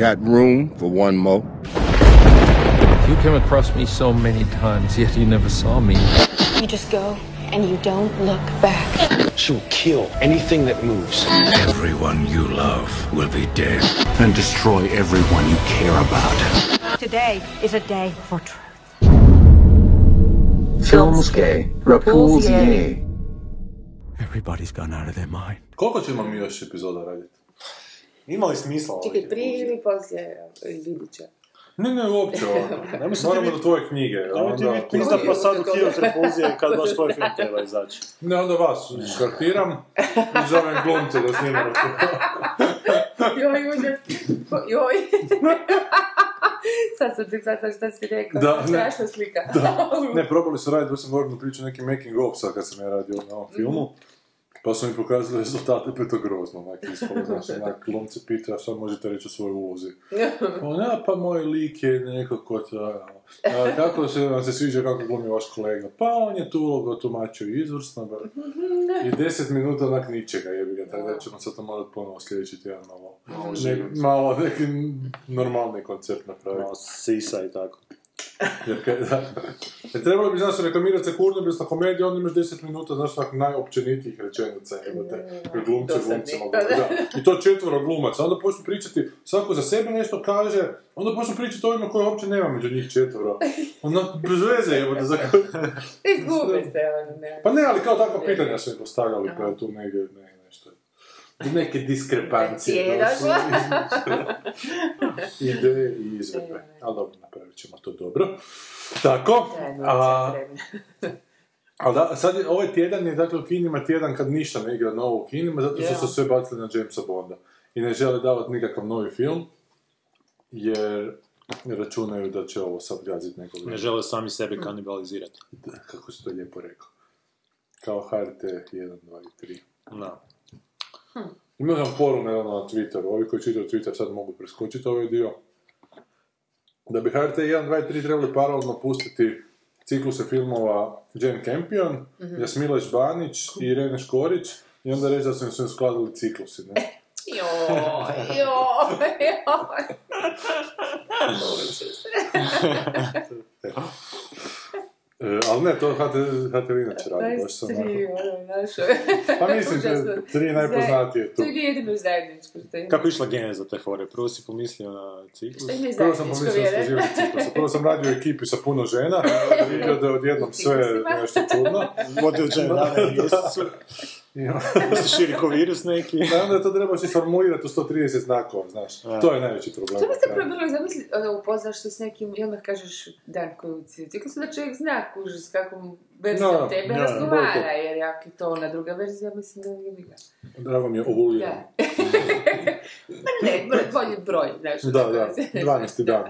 Got room for one more? You came across me so many times, yet you never saw me. You just go and you don't look back. She'll kill anything that moves. Everyone you love will be dead. And destroy everyone you care about. Today is a day for truth. Filmske Repulsier. Everybody's gone out of their mind. Koliko ćemo mi još epizoda raditi? Ima li smisla ovo? Čekaj, prije ili poslije vidit će. Ne, ne, uopće ovo. Nemoj se Moramo do tvoje knjige. Nemoj ti biti pizda pa sad u Kijev repulzije kad baš tvoj film treba izaći. Ne, onda vas škartiram i zovem glumce da snimamo. Joj, užas. Joj. Sad sam ti sad šta si rekao. Da, ne. Strašna slika. Da. Ne, probali su raditi, baš sam govorio priču neki making of sad kad sam ja radio na ovom filmu. Pa su mi pokazali rezultate, pa je to grozno, onak ispalo, znači, onak, glumce pitaju, a šta možete reći o svojoj ulozi? Ona, pa moj lik je nekako, to, a, kako se vam se sviđa kako glumi vaš kolega? Pa on je tu ulogu tumačio izvrsno, i deset minuta onak ničega jebi ga, tako da ćemo sad to morati ponovo sljedeći tjedan malo, ne, malo neki normalni koncept napraviti. Malo sisa i tako. Jer, kaj, da. Jer trebalo bi, znaš, reklamirati se kurno komediju, onda imaš 10 minuta, znaš, tako najopćenitijih rečenica, Dosadni. glumci mogu, da. I to četvoro glumaca, onda počnu pričati, svako za sebe nešto kaže, onda počnu pričati ovima koje uopće nema među njih četvoro. Onda, bez veze, jebote, za Izgube se, ono, ne. Pa ne, ali kao takva pitanja su im postavljali, pa je tu negdje, ne. Neke diskrepancije. Došle Ideje i izvedbe. Ali dobro, napravit ćemo to dobro. Tako, a, ali da, sad je, ovaj tjedan je, dakle, u kinima tjedan kad ništa ne igra novo u kinima, zato što su sve bacili na Jamesa Bonda. I ne žele davati nikakav novi film, jer računaju da će ovo sad gaziti nekog Ne žele sami sebe kanibalizirati. Da, kako si to lijepo rekao. Kao HRT 1, 2 i 3. Da. Imao sam poru nedavno na Twitteru, ovi koji čitaju Twitter sad mogu preskočiti ovaj dio. Da bi HRT 1, 2 i 3 trebali paralelno pustiti cikluse filmova Jane Campion, Jasmila Žbanić i Irene Škorić i onda reći da su im se uskladili ciklusi, ne? Joj, joj, joj. E, ali ne, to HT, HTV inače radi, baš sam. 23, ono, našo. Pa mislim, te tri najpoznatije tu. To je jedino zajedničko je. Kako je išla geneza te fore? Prvo si pomislio na ciklus? Šta ima Prvo sam pomislio na istraživanje ciklusa. Prvo sam radio u ekipi sa puno žena, vidio da je odjednom sve nešto čudno. Vode od Se širi ko virus neki. Da, onda to trebaš isformulirati u 130 znakova, znaš. To je najveći problem. Što bi se probilo zamisli, ono, upoznaš se s nekim i onda kažeš dan koji u ciklusu, da čovjek zna kuži s kakvom verzijom Da, tebe da, razgovara, bojko. jer ako je to ona druga verzija, mislim da nije ga. Drago mi je ovuliran. Da. Pa ne, bolji broj, znaš. Da, da, 12. dan.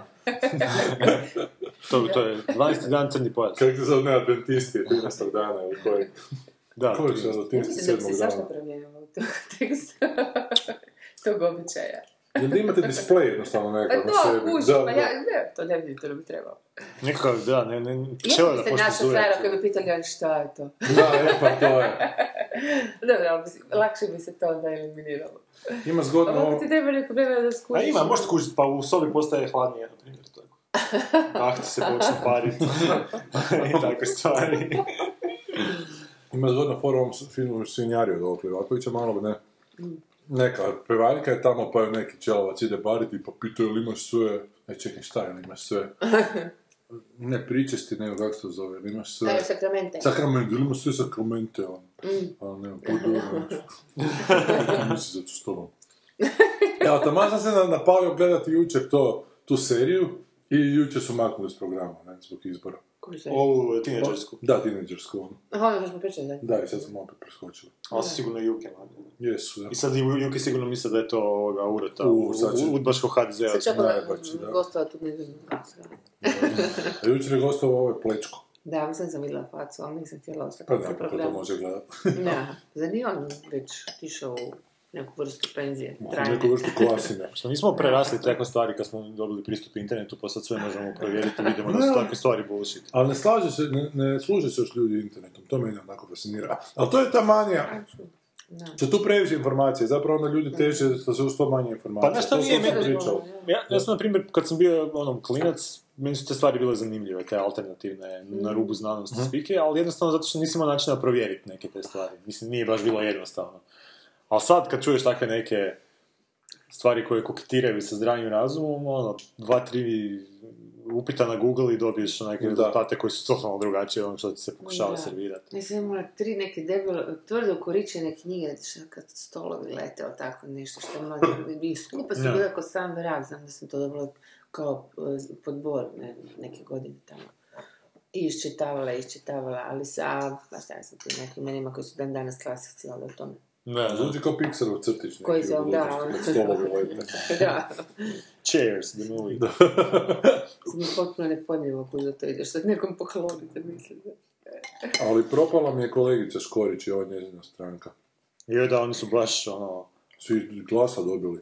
To, to je 12. dan crni pojas. Kako se zove, ne, adventisti je 13. dana ili koji? Da, bi se 7. svašta dana? promijenilo u tog teksta. tog običaja. Jel imate display jednostavno Pa nekakav na to, sebi? kuži, Da, pa ja, ne, to ne bi, to ne bi trebalo. Nekakav, da, ne, ne, pčela da biste počne našao frajera koji bi pitali, ali šta je to? Da, e, pa to je. Dobro, ali lakše bi se to onda eliminiralo. Ima A zgodno ovo... ti treba neko vremena da A skužiš. ima, možete kužiti, pa u sobi postaje hladnije, na primjer, tako. Ahti se počne pariti. I takve stvari. Ima zgodno fora u ovom filmu Svinjari od ovog Livakovića, malo ne... Neka pevaljka je tamo, pa je neki čelovac ide bariti, pa pitaju ili imaš sve... E, čekaj, šta je, ili imaš sve? Ne pričesti, nego kako se to zove, ili imaš sve... Daju sakramente. Sakramente, ili imaš sve sakramente, on. A ne, pojdu, ono, misli za tu stolom. Evo, tamo sam se na- napalio gledati jučer to, tu seriju i jučer su maknuli s programa, ne, zbog izbora. Ovu tineđersku. Da, tineđersku, ono. Aha, ono smo pričali, da. Da, i sad smo opet preskočili. Ali su sigurno Juke, man. Jesu, da. I sad i Juke sigurno misle da je to ovoga urota U, sad će- u, udbaško HDZ-a. Sad da gostova tu ne znam. A jučer je gostovao ovaj Plečko. Da, mislim sam vidjela facu, ali nisam htjela Pa ostati ne, u kako to može gledati. Da, zar nije on već išao u neku vrstu penzije? Trajne. Neku vrstu klasine. Što nismo prerasli takve stvari kad smo dobili pristup internetu, pa sad sve možemo provjeriti, vidimo da su takve stvari bullshit. Ali ne slaže se, ne, ne služe se još ljudi internetom, to mene onako fascinira. Ali to je ta manija, Što tu previše informacije, zapravo onda ljudi teže da su što manje informacija. Pa znaš šta To nije sam meni- pričao. Ja, ja sam, na primjer, kad sam bio onom klinac, meni su te stvari bile zanimljive, te alternativne, na rubu znanosti spike, ali jednostavno zato što nisam imao načina provjeriti neke te stvari. Mislim, nije baš bilo jednostavno. Ali sad kad čuješ takve neke stvari koje koketiraju sa zdravim razumom, ono, dva, tri upita na Google i dobiješ neke Da. rezultate koji su totalno drugačije od onog što ti se pokušava Da. servirati. Ja sam imala tri neke debelo, tvrdo ukoričene knjige, što kad stolovi lete, ili tako nešto, što ima, i skupa su Da. bile kao sam vrak, znam da sam to dobila kao eh, podbor ne, neke godine tamo. I iščitavala, iščitavala, ali sa, pa šta ja sam tim nekim imenima koji su dan danas klasici, ali o tome. Da, Zvuči kao Pixarov crtić. neki Koji se kad stolovi lete. da, Cheers, the movie. mi je potpuno nepojmljivo kuda to ideš, sad nekom poklonite, mislim. Ali propala mi je kolegica Škorić i ova njezina stranka. Joj da, oni su baš, ono, Svi glasa dobili.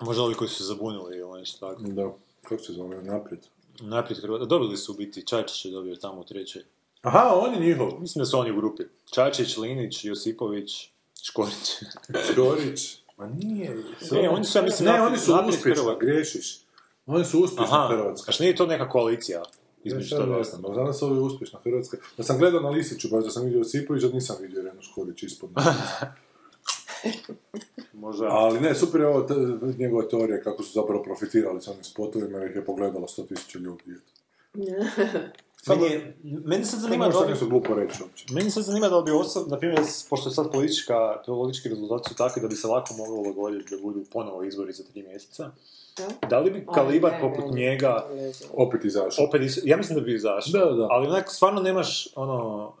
možda ovi koji su se zabunili ili nešto tako. Da. Kako se zove? Naprijed. Naprijed Hrvata. Dobili su u biti, Čačić je dobio tamo u trećoj. Aha, on je njihov. Mislim da su oni u grupi. Čačić, Linić, Josipović, Škorić. Škorić. Ma nije. Ne, oni su, ja mislim, ne, oni su uspješni, griješiš. Oni su uspješna Aha, Hrvatska. a što nije to neka koalicija Ja između toga? ne znam, ali danas ovo je uspješna Hrvatska. Da sam gledao na Lisiću, baš da sam vidio Josipović, da nisam vidio Renu Škorić ispod. Možda... Ali ne, super je ovo t- njegova teorija kako su zapravo profitirali s onim spotovima jer ih je pogledalo 100.000 ljudi. Meni, je- meni sad zanima da nešto glupo reći uopće. meni sad zanima da li bi osob, na primjer, pošto je sad politička, politički rezultati su takvi da bi se lako moglo dogoditi da budu ponovo izbori za tri mjeseca. Da li bi kalibar ne, poput ne, njega Opet izašao. opet, is- ja mislim da bi izašao, Da, da. ali onak stvarno nemaš ono,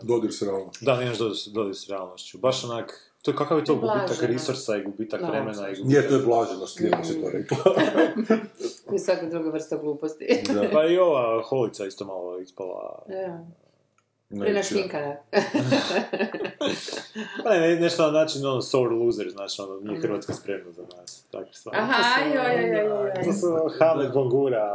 e, Dodir se realno. da nemaš dodir, dodir s realnošću, baš onak, to je kakav je to gubitak resursa i gubitak Da. vremena i gubitak... Nije, to je blaženost, lijepo si to rekla. I svaka druga vrsta gluposti. Da. Pa i ova holica isto malo ispala. Ja. Ne, Prenašminkana. Pa ne, ne, nešto na način, ono, sore loser, znači, ono, nije Hrvatska spremna za nas, takve stvari. Aha, joj, joj, joj, joj, To su Hamlet Bongura,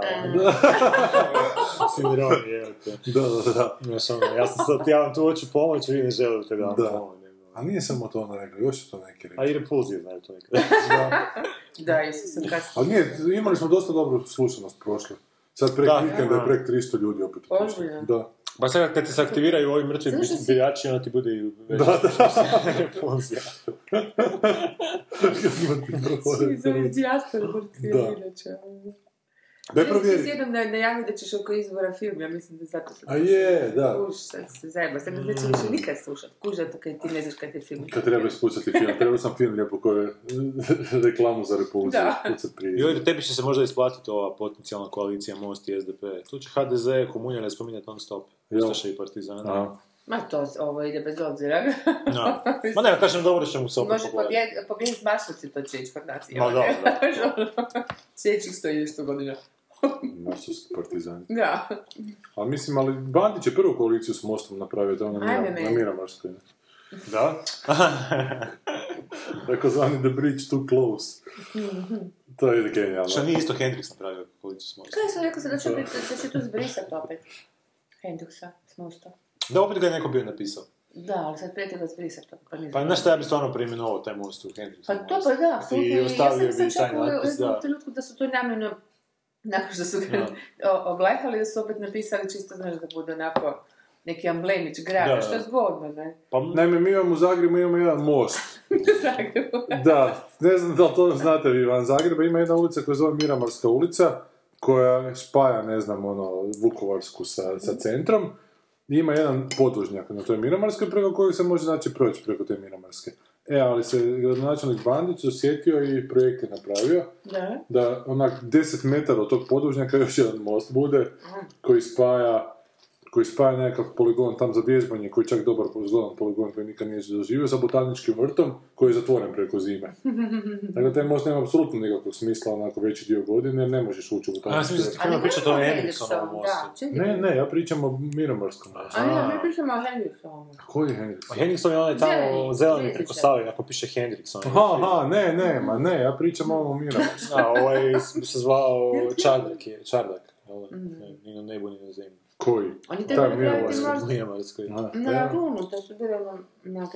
Sindromi, evo te. Da, da, da. Znaš, ono, ja sam sad, ja vam tu hoću pomoć, vi ne želite da vam pomoć. A nije samo to ona rekla, još su to neki A rekli. i repulzije znaju to nekada. Da, jesu sam kasnije. Ali nije, imali smo dosta dobru slušanost prošle. Sad prek Da. vikenda je prek 300 ljudi opet. Ozbiljno? Da. Pa sad kad ti se aktiviraju ovi mrtvi biljači, onda ti bude i veća Da, da. repulzija. Iz ovih dijaspora mrtvi Da. Daj ti provjeri. se jednom na- najavio da ćeš oko izbora film, ja mislim da zato što... A je, da. Sad se zajeba, sad ne neće više nikad slušat. Kuž, zato kad ti ne znaš kad je film. Kad treba ispucati film, trebao sam film lijepo koju je reklamu za repulziju Da. ispucat prije. Joj, tebi će se možda isplatiti ova potencijalna koalicija Most i SDP. Tu će HDZ komunjane spominjati non stop. Ustaše i partizana. Aha. Ma to, ovo ide bez obzira. No. Ma ne, kažem dobro će mu se opet Može Marsovci, to će ići kod nas. Ma jel? da, Sljedećih sto i nešto godina. Marsovski partizani. Da. Ali mislim, ali Bandić je prvu koaliciju s Mostom napravio, to je ono na, na Miramarskoj. ne? Da? Tako zvani The Bridge Too Close. to je genijalno. Što nije isto Hendrix napravio koaliciju s Mostom. Kaj sam rekao se da će, biti, da će tu zbrisat opet. Hendrixa, s mosta. Da, opet ga je neko bio napisao. Da, ali sad prijeti ga zbrisat. Pa, ne Pa znam. znaš šta ja bi stvarno preimenovao taj most u Hendrix. Pa to pa da, apsolutno. I ostavio ja sam bi taj u natpis, jednom da. trenutku da su to namjerno, nakon što su ga o- oblajhali, da su opet napisali čisto, znaš, da bude onako neki amblemić grada, Da. što je zgodno, ne? Pa, Naime, mi imamo u Zagrebu imamo jedan most. U Zagrebu. Da, ne znam da li to znate vi van Zagreba, ima jedna ulica koja se zove Miramarska ulica, koja spaja, ne znam, ono, Vukovarsku sa, sa centrom. I ima jedan podvožnjak na toj Miramarskoj preko kojeg se može znači proći preko te Miramarske. E, ali se gradonačelnik Bandić osjetio i projekt je napravio Da. da onak 10 metara od tog podvožnjaka još jedan most bude koji spaja koji spaja nekakav poligon tam za vježbanje, koji je čak dobar zgodan poligon koji nikad nije doživio, sa botaničkim vrtom koji je zatvoren preko zime. Dakle, taj most nema apsolutno nikakvog smisla onako veći dio godine, jer ne možeš ući u a ja botanički vrt. da krenuo pričati o Hendrixovom mostu. Ne, ne, ja pričam o Miramarskom mostu. A ne, mi pričamo o Hendrixovom. Koji je Hendrix? A Hendrixov je onaj tamo Zeleni, preko Save, ako piše Aha, film. aha, ne, ne, ma ne, ja pričam o ovom Miramarskom. A ovaj se zvao Čardak je, Čardak. Ne, Ni na nebu, ni na zemlji. Koji? Oni Taj Lijemarskoj. Aha, na ja. runu, to su bile ono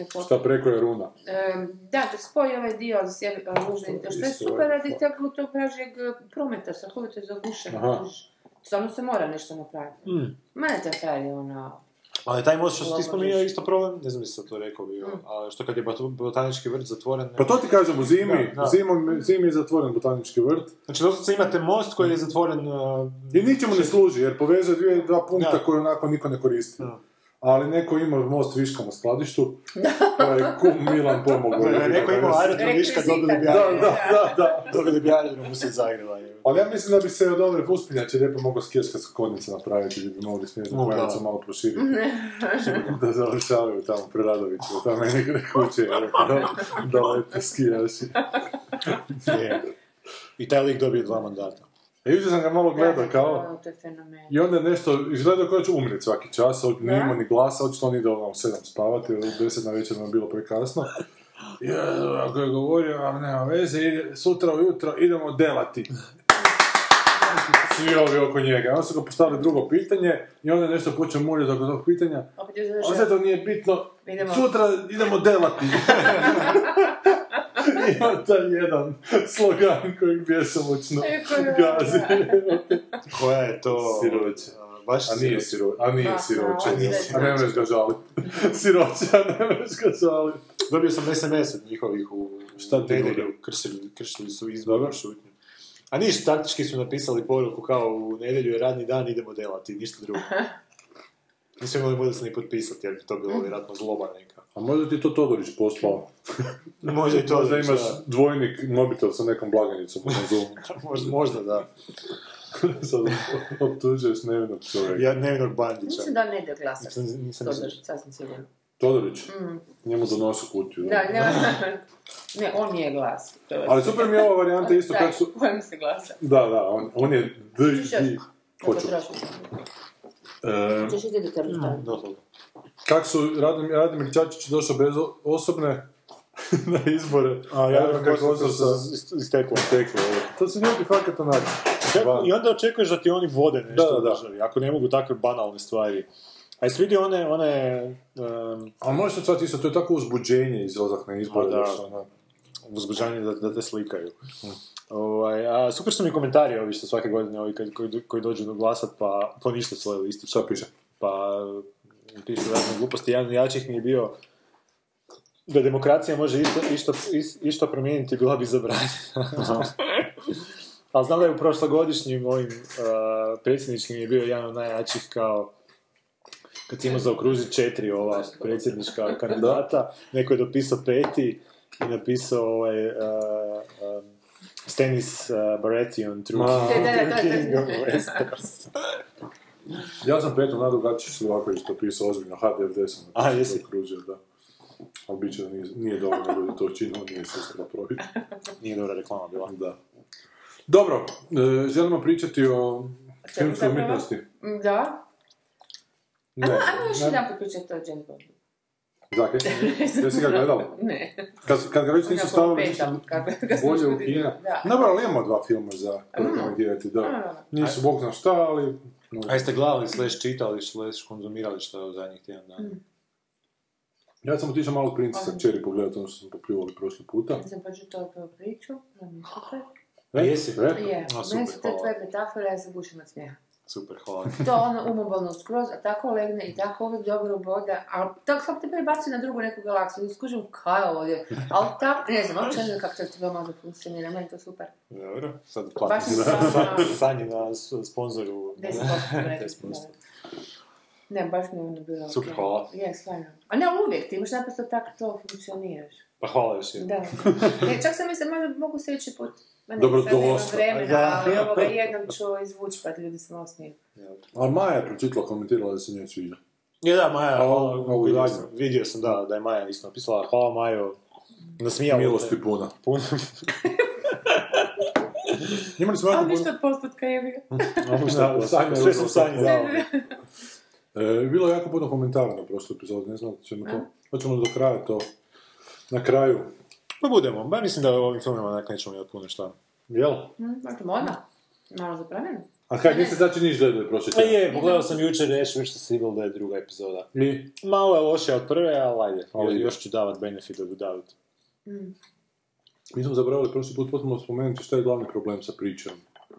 Šta foto. preko je runa? E, da, da spoji ovaj dio a, južni, To što je super radi fo- tog, tog vražijeg e, prometa, strahovito je zagušeno. Aha. kužiš. Stvarno se mora nešto napraviti. Mm. Mene taj kraj je ono... Ali taj most što si ti spominjao je isto problem, ne znam jesi to rekao bio, Mm. a što kad je bot- botanički vrt zatvoren... Pa to ti kažem, u zimi, Da, da. zimom, zimi je zatvoren botanički vrt Znači doslovce imate most koji je zatvoren... uh, i ničemu ne služi, jer povezuje dvije, dva punkta koje onako niko ne koristi. Da. Ali neko ima most viška na skladištu, pa je kum Milan pomogao. Da neko imao aerodrom viška, dobili bi Da, aerodrom. da, da, da. Dobili bi aerodrom usred Zagreba. Ali ja mislim da bi se od ove uspinjače lijepo mogao skiješka konjica napraviti, gdje bi mogli da. konjicu malo proširiti. da završavaju tamo Preradoviću, tamo je neke kuće, da, da lete skijaši. Je. I taj lik dobio dva mandata. E, jučer sam ga malo gledao kao, i onda je nešto, izgledao kao da će umrijeti svaki čas, od- nije imao ni glasa, očito on ide ono u sedam spavati, jer u deset na večer mu je bilo prekasno. Ja, ako je govorio, a nema veze, sutra ujutro idemo delati. Svi ovi oko njega. Onda su ga postavili drugo pitanje i onda je nešto počeo muljati oko tog pitanja. Opet je A sve to nije bitno, Idemo. sutra idemo delati. Ima taj jedan slogan koji bjesomučno E, gazi. Koja je to... Siroće. a, Baš A nije siroće. siro, a nije siroće, a nije a ne možeš ga žaliti. Siroće, a ne možeš ga žaliti. Dobio sam SMS od njihovih u Šta ti kršili, kršili su Dobro. izbor šutnju. A ništa, taktički su napisali poruku kao u nedjelju je radni dan, idemo delati, ništa drugo. Nisu imali možda se ni potpisati, jer bi to bilo vjerojatno zloba neka. A možda ti to Todorić poslao. Možda i to Možda znači, imaš da. dvojnik mobitel sa nekom blagajnicom na Zoomu. možda, možda da. Sad optužuješ nevinog čovjeka. Ja Nevinog Bandića. Mislim da ne ide glasati. Nisam, nisam, To drži, sasvim sigurno. Todorić, Mm. njemu donosu kutiju. Da, ne, ne, on nije glas. To je- Ali super mi je ova varijanta isto Da, kako su... kojem se glasa. Da, da, on, on je D, D, Kako hoću. E, Češ staviti. Doslovno. kako su Radim, Radimir Čačić došao bez osobne na izbore. A ja Jadranka kako Kosor sa isteklo. teklo. To su ljudi fakat onak. I onda očekuješ da ti oni vode nešto Da, da, da. u državi, ako ne mogu takve banalne stvari. A jesi vidio one, one um, A možeš sad isto, to je tako uzbuđenje izlazak na izbore. Da. znaš, ono. uzbuđanje da, da te slikaju. Ovaj, a super su mi komentari ovi što svake godine ovi koji, koji, koji dođu glasat pa ponište svoje listiće. Šta piše? Pa pišu razne gluposti. Jedan od jačih mi je bio da demokracija može isto, išto, is- išta promijeniti, bila bi zabranjena. Ali znam da je u prošlogodišnjim ovim uh, predsjedničkim je bio jedan od najjačih kao kad si imao zaokružiti četiri ova predsjednička kandidata, neko je dopisao peti i napisao ovaj uh, um, Stanis uh, Baratheon True Ma. King, of Westeros. Ja sam petom Nadu Gačić ovako isto pisao ozbiljno, HDFD sam A, jesi? okružio, da. Ali bit će da nije, nije dovoljno ljudi to učinilo, nije se uspjelo probiti. Nije dobra reklama bila. Da. Dobro, e, želimo pričati o filmskoj umjetnosti. Da. Ne, Ajmo, ajmo još ne, jedan put pričati o Jane Bondu. Zakaj? Jesi ga gledala? Ne. Kad, kad ga već nisu stavili, nisu bolje u kina. Da. Dobro, ali imamo dva filma za rekomendirati, da. A. Nisu bog zna šta, ali... no, A jeste gledali, slash čitali, slash konzumirali što je u zadnjih tjedan dana? Ja sam otišao malo princesa kćeri pogledati ono što smo popljuvali prošli puta. Ja sam pročitala tu priču, da mi je super. Jesi? E? Je, meni su te tvoje metafore, ja se gušim od smijeha. Super, hvala. To ono umobolno skroz, a tako legne i tako uvijek dobro boda, ali tako sam te prebacio na drugu neku galaksiju, skužim kaj je ovdje, ali tako, ne znam, uopće ne znam kako to ti mozak funkcionira, meni to super. Dobro, sad ono- Sanji na sponzoru. 10% rekli. 10%. Ne, baš mi je ono bilo Super, ok. hvala. Je, stvarno. A ne uvijek, ti imaš naprosto tako to funkcioniraš. Pa hvala još jednom. Da. Ne, čak sam mislim, možda mogu sljedeći put. Ma ne, Dobro, sad nemam dosta. vremena, Da. ali ovoga jednom ću izvući pa ljudi se malo smiju. Ali Maja je pročitala, komentirala da se njoj sviđa. Je da, Maja, A, hvala, ovu vidio, sam, vidio sam da, da je Maja isto napisala, hvala Majo, nasmijalo te. Milosti puna. Puno. Imali smo jako Ali ništa postotka je je sve sam Sanji sve. dao. E, bilo je jako puno komentara na prošloj epizodi, ne znam, ćemo to... Hoćemo do kraja to... Na kraju. Pa budemo, ba mislim da ovim filmima nek nećemo imati puno šta. Jel? Možemo odmah. Malo za promjenu. A kaj, niste znači niš gledali prošle E tjedan? je, pogledao sam jučer Ash vs. Evil Dead druga epizoda. I? Malo je loše od prve, ali ajde. Ali- još ću davat benefit of the doubt. Mi smo zaboravili prošli put potpuno spomenuti šta je glavni problem sa pričom.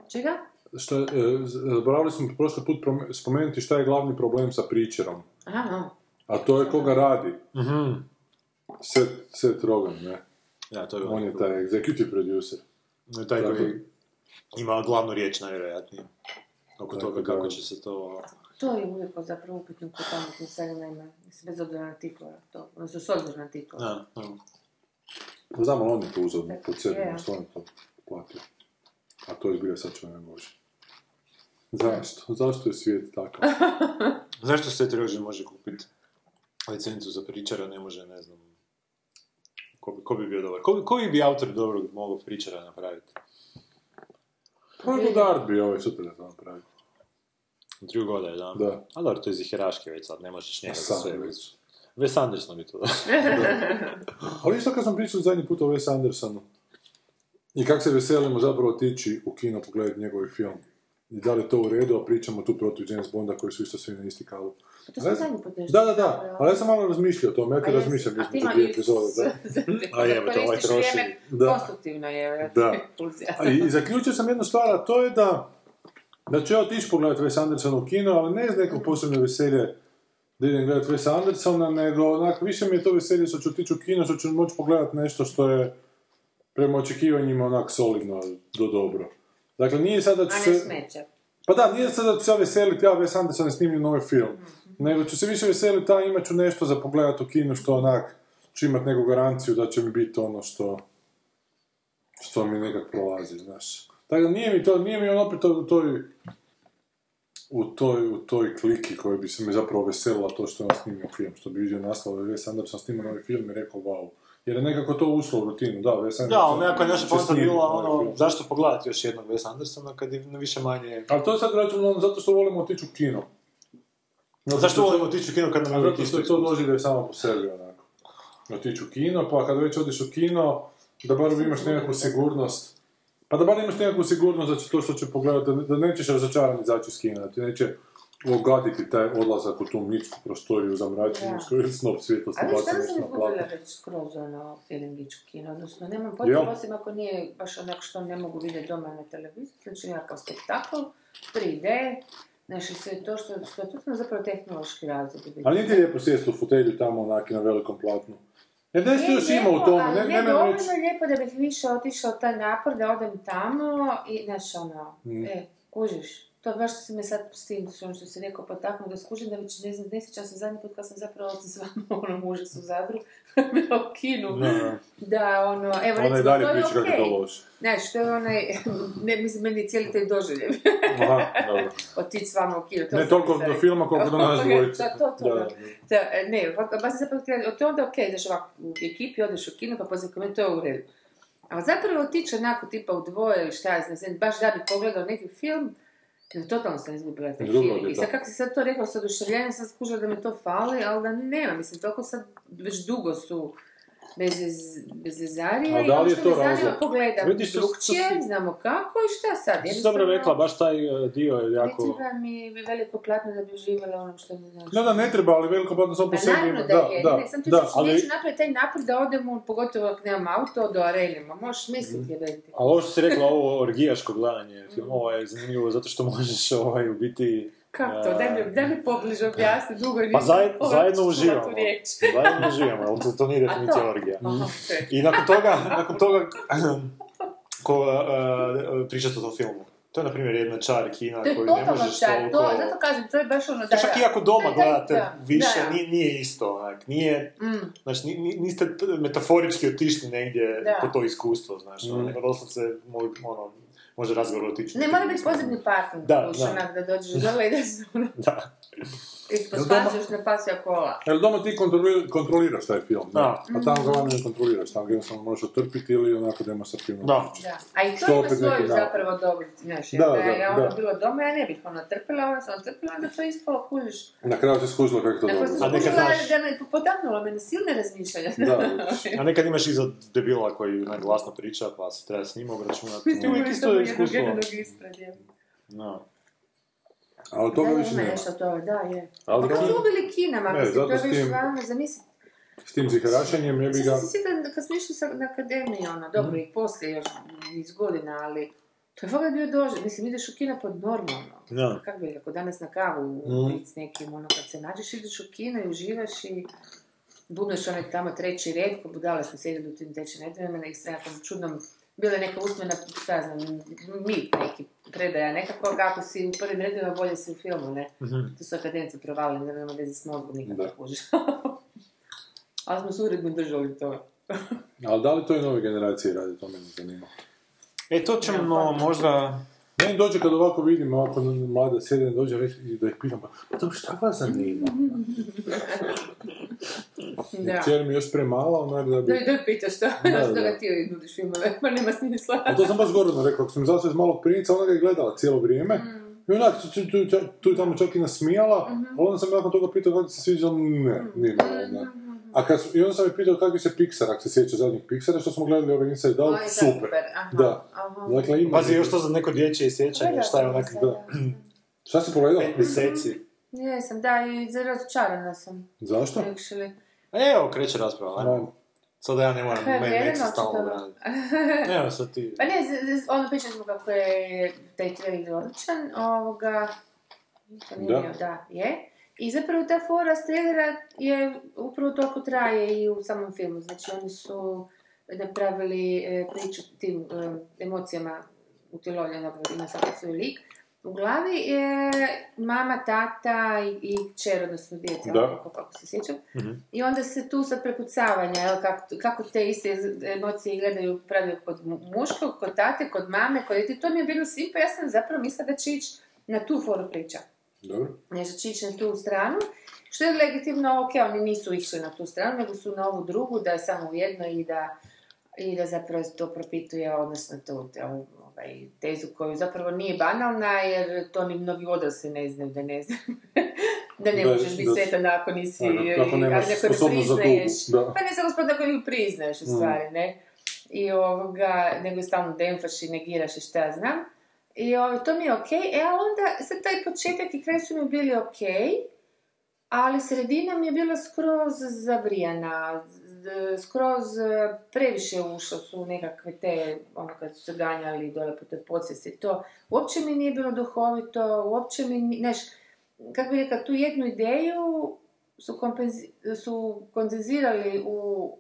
Čega? Šta, e, z- zaboravili smo prošli put prome- spomenuti šta je glavni problem sa pričerom. Aha, A to je koga radi. Mhm. Seth, Seth Rogen, ne? Ja, to je On je taj executive producer. taj, taj Tako. koji ima glavnu riječ najvjerojatnije. Oko Tako toga da. kako će se to... to je uvijek zapravo upitno kod pametnih mislim, bez obzira na titula, to, odnosno s obzirom na titula. Da, da. Pa znam, ali on je to uzeo pod sebe, Je. što on to platio. A to je zbilja sad čovjek može. Zašto? Zašto je svijet takav? Zašto se Rogen može kupiti licencu za pričara, ne može, ne znam... Ko bi, ko bi bio dobar? Ko, bi- koji bi autor dobrog mogao pričara napraviti? Pa Godard bi ovaj super da to napravi. Drew Goddard, da? Da. A dobro, to je ziheraški već sad, ne možeš njega za Sam sve. već. Wes Anderson bi to da. Ali isto kad smo pričali zadnji put o Wes Andersonu i kako se veselimo zapravo otići u kino pogledati njegov film. I da li je to u redu, a pričamo tu protiv James Bonda koji su isto svi na isti kalu. To smo Ne- zadnji put nešto Da, da, da, ali ja sam malo razmišljao o tome, ja Pa jes, razmišljam a ti između dvije epizode, da. A jebote, ovaj Koristiš troši. vrijeme Da. konstruktivno je, Da. I, I zaključio sam jednu stvar, a to je da da ću ja otići pogledati Wes Andersona u kino, ali ne iz nekog posebne veselje da idem gledati Wes Andersona, nego onak, više mi je to veselje što ću otići u kino, što ću moći pogledati nešto što je prema očekivanjima onak solidno do dobro. Dakle, nije sad da ću se... Pa da, nije sad da ću se ja veseliti, ja Wes Anderson je snimio novi film. Nego ću se više veseliti, a imat ću nešto za pogledat u kinu što onak, ću imat neku garanciju da će mi biti ono što, što mi nekak prolazi, znaš. Tako da nije mi to, nije mi on opet u toj, u toj, u toj kliki koja bi se mi zapravo veselila to što je on snimio film, što bi vidio naslov Wes Anderson snimio novi film i rekao wow. Jer je nekako to ušlo u rutinu, da, Wes Anderson Da, ali nekako je naša snimiti bila ono, zašto pogledati još jednog Wes Andersona kad je više manje... Ali to je sad račun ono, zato što volimo otići u kino. Zato Zašto što to- volimo otići u kino kad nam je zato što je to doživljaj samo po sebi, onako. Otići u kino, pa kad već odeš u kino, da bar imaš nekakvu sigurnost. Pa da bar imaš nekakvu sigurnost da će to što će pogledati, da, da nećeš razočaran izaći iz kina, da ti neće ogaditi taj odlazak u tu mitsku prostoriju s kojoj snop svjetlosti Ali baci šta nešto sam na već skroz ono feelingić u kino, odnosno nemam potreba osim ako nije baš onak što ne mogu vidjeti doma na televiziji, znači nekakav spektakl, 3D, znači sve to što, što je totalno zapravo tehnološki razlog. Ali nije ti lijepo sjesti u fotelju tamo onak na velikom platnu. Jer nešto još ima u tome, ne, ne, ne, dovoljno je lijepo da bih više otišao taj napor, da odem tamo i, znaš, ono, Mm. e, kužiš, to je baš što si me sad s tim, što si rekao, potaknuo da skužim da već ne znam, ne sjećam se zadnji put kad sam zapravo sam s vama u onom užasu Zadru, bila u kinu, Da. da, ono, evo, Ona recimo, dalje to je priča kako je okej. to loše. Znaš, to je onaj, ne, mislim, meni je cijeli taj doživlje, Aha, dobro. otići s vama u kino. to Ne toliko do filma koliko do nas Ok, dvojice. Da, to, to, Da, da. ne, baš sam zapravo htjela, to je onda okej, znaš ovako, u ekipi odeš u kino pa koment, to je u redu. Ali zapravo otići onako tipa u dvoje ili šta ja znam, baš da bi pogledao neki film, no, totalno sam izgubila taj film. I to. sad kako si sad to rekao sa oduševljenjem, sam skužila da mi to fali, ali da nema, mislim, toliko sad već dugo su bez, bez vezarija A i da li je to razlog? pogledam Vidiš, drugčije, si- znamo kako i šta sad. Ti si dobro rekla, baš taj e, dio je Ne jako... treba mi veliko platno da bi uživala ono što mi znaš. Da, da, ne treba, ali veliko platno samo po Pa sebi ima. da, Da, je, da, ne, sam ti da, znači, ali, neću napraviti taj napor da odem u, pogotovo ako nemam auto, do arenima, možeš misliti je već. Ali ovo što si rekla, ovo orgijaško gledanje filmova je zanimljivo zato što možeš ovaj, u biti... Kako to? Daj mi, daj mi pobliže objasni, dugo nisam Pa zaj, zajedno uživamo. riječ. Zajedno uživamo, ali to, to nije A definicija to? orgija. Aha, okej. I nakon toga, nakon toga, ko uh, pričate o tom filmu. To je, na primjer, jedna čar kina To je koju ne možeš čar, toliko... to, zato kažem, to je baš ono da... To čak i ako doma da, da, gledate da, više, da. Nije, nije isto, onak, nije, Mm. znači, ni- ni- niste metaforički otišli negdje Da. po to iskustvo, znaš, ono, Mm. nego doslovce ono, može razgovor otići. Ne, mora biti posebni parking, Da, da. da dođeš i da Da. I na pasja kola. Jer doma ti kontroli- kontroliraš taj film? Da. a tamo ga vani ne kontroliraš, tamo ga jednostavno možeš otrpiti ili onako demonstrativno Da. Da. A i to ima svoju zapravo dobro, znaš, jer Da, da, da, je ono da. bilo doma, ja ne bih ono trpila, ono sam trpila, onda to ispalo kužiš. Na kraju si skužila kako je to Nakon dobro. sam A nekad skužila znaš- da me potaknulo mene silne razmišljanja. Da. A nekad imaš iza debila koji onak glasno priča, pa se treba s njim obračunati. Mislim, Uvijek isto samo iskustvo. No. Ali toga da, više nema. nešto to, da, je. Ali Kad Kin- su ubili Kinama, Ne, mislim, zato to s je već tim- stvarno, zamisli, S tim ziharašenjem je bi ga... Se sjećam kad smo išli sa, na akademiju, ono, dobro, i poslije još iz godina, ali to je fakat bio doživljaj. Mislim, ideš u kino pod normalno. Da. Kako bi rekao, danas na kavu mm. s nekim, ono, kad se nađeš, ideš u kino i uživaš i bubneš onaj tamo treći red, ko budale smo sjedili u tim redovima, i s nekakvom čudnom, bila je neka usmena, šta ja znam, mi neki predaja nekako, kako si u prvim redovima, bolje si u filmu, ne? Mhm. Tu su akademci provalili, nema veze s mozgom nikad ne kužiš. Ali smo se uredno držali to. Ali da li to i nove generacije radi, to mene zanima. E, to ćemo možda... Meni dođe kad ovako vidim, ovako mlada sjede, dođe reći i da ih pitam, pa, pa to šta vas zanima? Da. Cijeli mi još premala, onak da bi... Da, da pitaš što, Da, da, da. ti nudiš filmove, pa nema smisla. A to sam baš Gordonu rekao, ako sam izašla iz malog princa, ona ga je gledala cijelo vrijeme. I onak, tu, tu, tu, tamo čak i nasmijala, ali onda sam nakon toga pitao kako se sviđa, ne, nije malo, ne. A kad, su- I onda sam je pitao kako se Pixar, ako se sjeća zadnjih Pixara, što smo gledali ove Inside Out, Oj, super. aha, Da. aha. Dakle, ima... Pazi, još to za neko dječje sjećanje, šta je onak... da. Šta si pogledao? Pet mjeseci. Jesam, da, i za- razočarana sam. Zašto? Actually. Evo, kreće rasprava, ajmo. Da. Sada ja ne moram, vjereno neće stalno braniti. Evo sad ti... Pa ne, ono pričali smo kako je taj trailer odličan, ovoga, to nije Da. bio, da, je. I zapravo ta fora s trailera je upravo toliko traje i u samom filmu. Znači oni su napravili e, priču tim e, emocijama utjelovljenog ima svaki svoj lik. U glavi je mama, tata i, i kćer, odnosno djeca, kako, kako se sjećam. I onda se tu sa prepucavanja, jel, kako, kako te iste emocije gledaju pravi kod mu- muškog, kod tate, kod mame, kod djete. To mi je bilo svi, pa ja sam zapravo mislila da će ići na tu foru priča. Dobro. Nešto će ići na tu stranu. Što je legitimno, ok, oni nisu išli na tu stranu, nego su na ovu drugu, da je samo u jednoj i da, i da zapravo to propituje, odnosno tu, tu ovaj, tezu koju zapravo nije banalna, jer to ni mnogi odrasli ne znaju da ne znaju. da ne možeš biti sretan ako nisi, Ajde, ako ne priznaješ. Pa ne samo spod ako ju priznaješ u stvari, ne? I ovoga, nego stalno demfaš i negiraš i šta ja znam. I ovo, to mi je okej, e, onda, sad taj početak i kraj su mi bili okej, ali sredina mi je bila skroz zabrijana, skroz e, previše ušlo su nekakve te, ono kad su se ganjali dole po toj podsvijesti, to uopće mi nije bilo duhovito, uopće mi, znaš, kako bi rekla, tu jednu ideju su, kompenzi- su kondenzirali u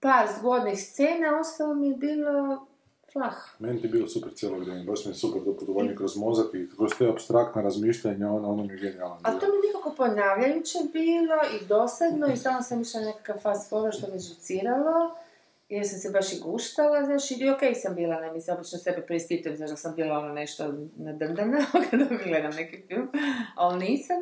par zgodnih scena, ostalo mi je bilo flah. Meni je bilo super cijelo vrijeme, baš mi je super to putovanje kroz mozak i kroz te abstraktna razmišljanja, ono, ono mi je genijalno A to mi nekako ponavljajuće bilo i dosadno i stalno sam išla nekakav fast forward što me žiciralo. Jer sam se baš i guštala, znaš, i okej sam bila, ne mislim, obično sebe preispitujem, znaš, da sam bila ono nešto nadrndana kada gledam neki film, ali nisam.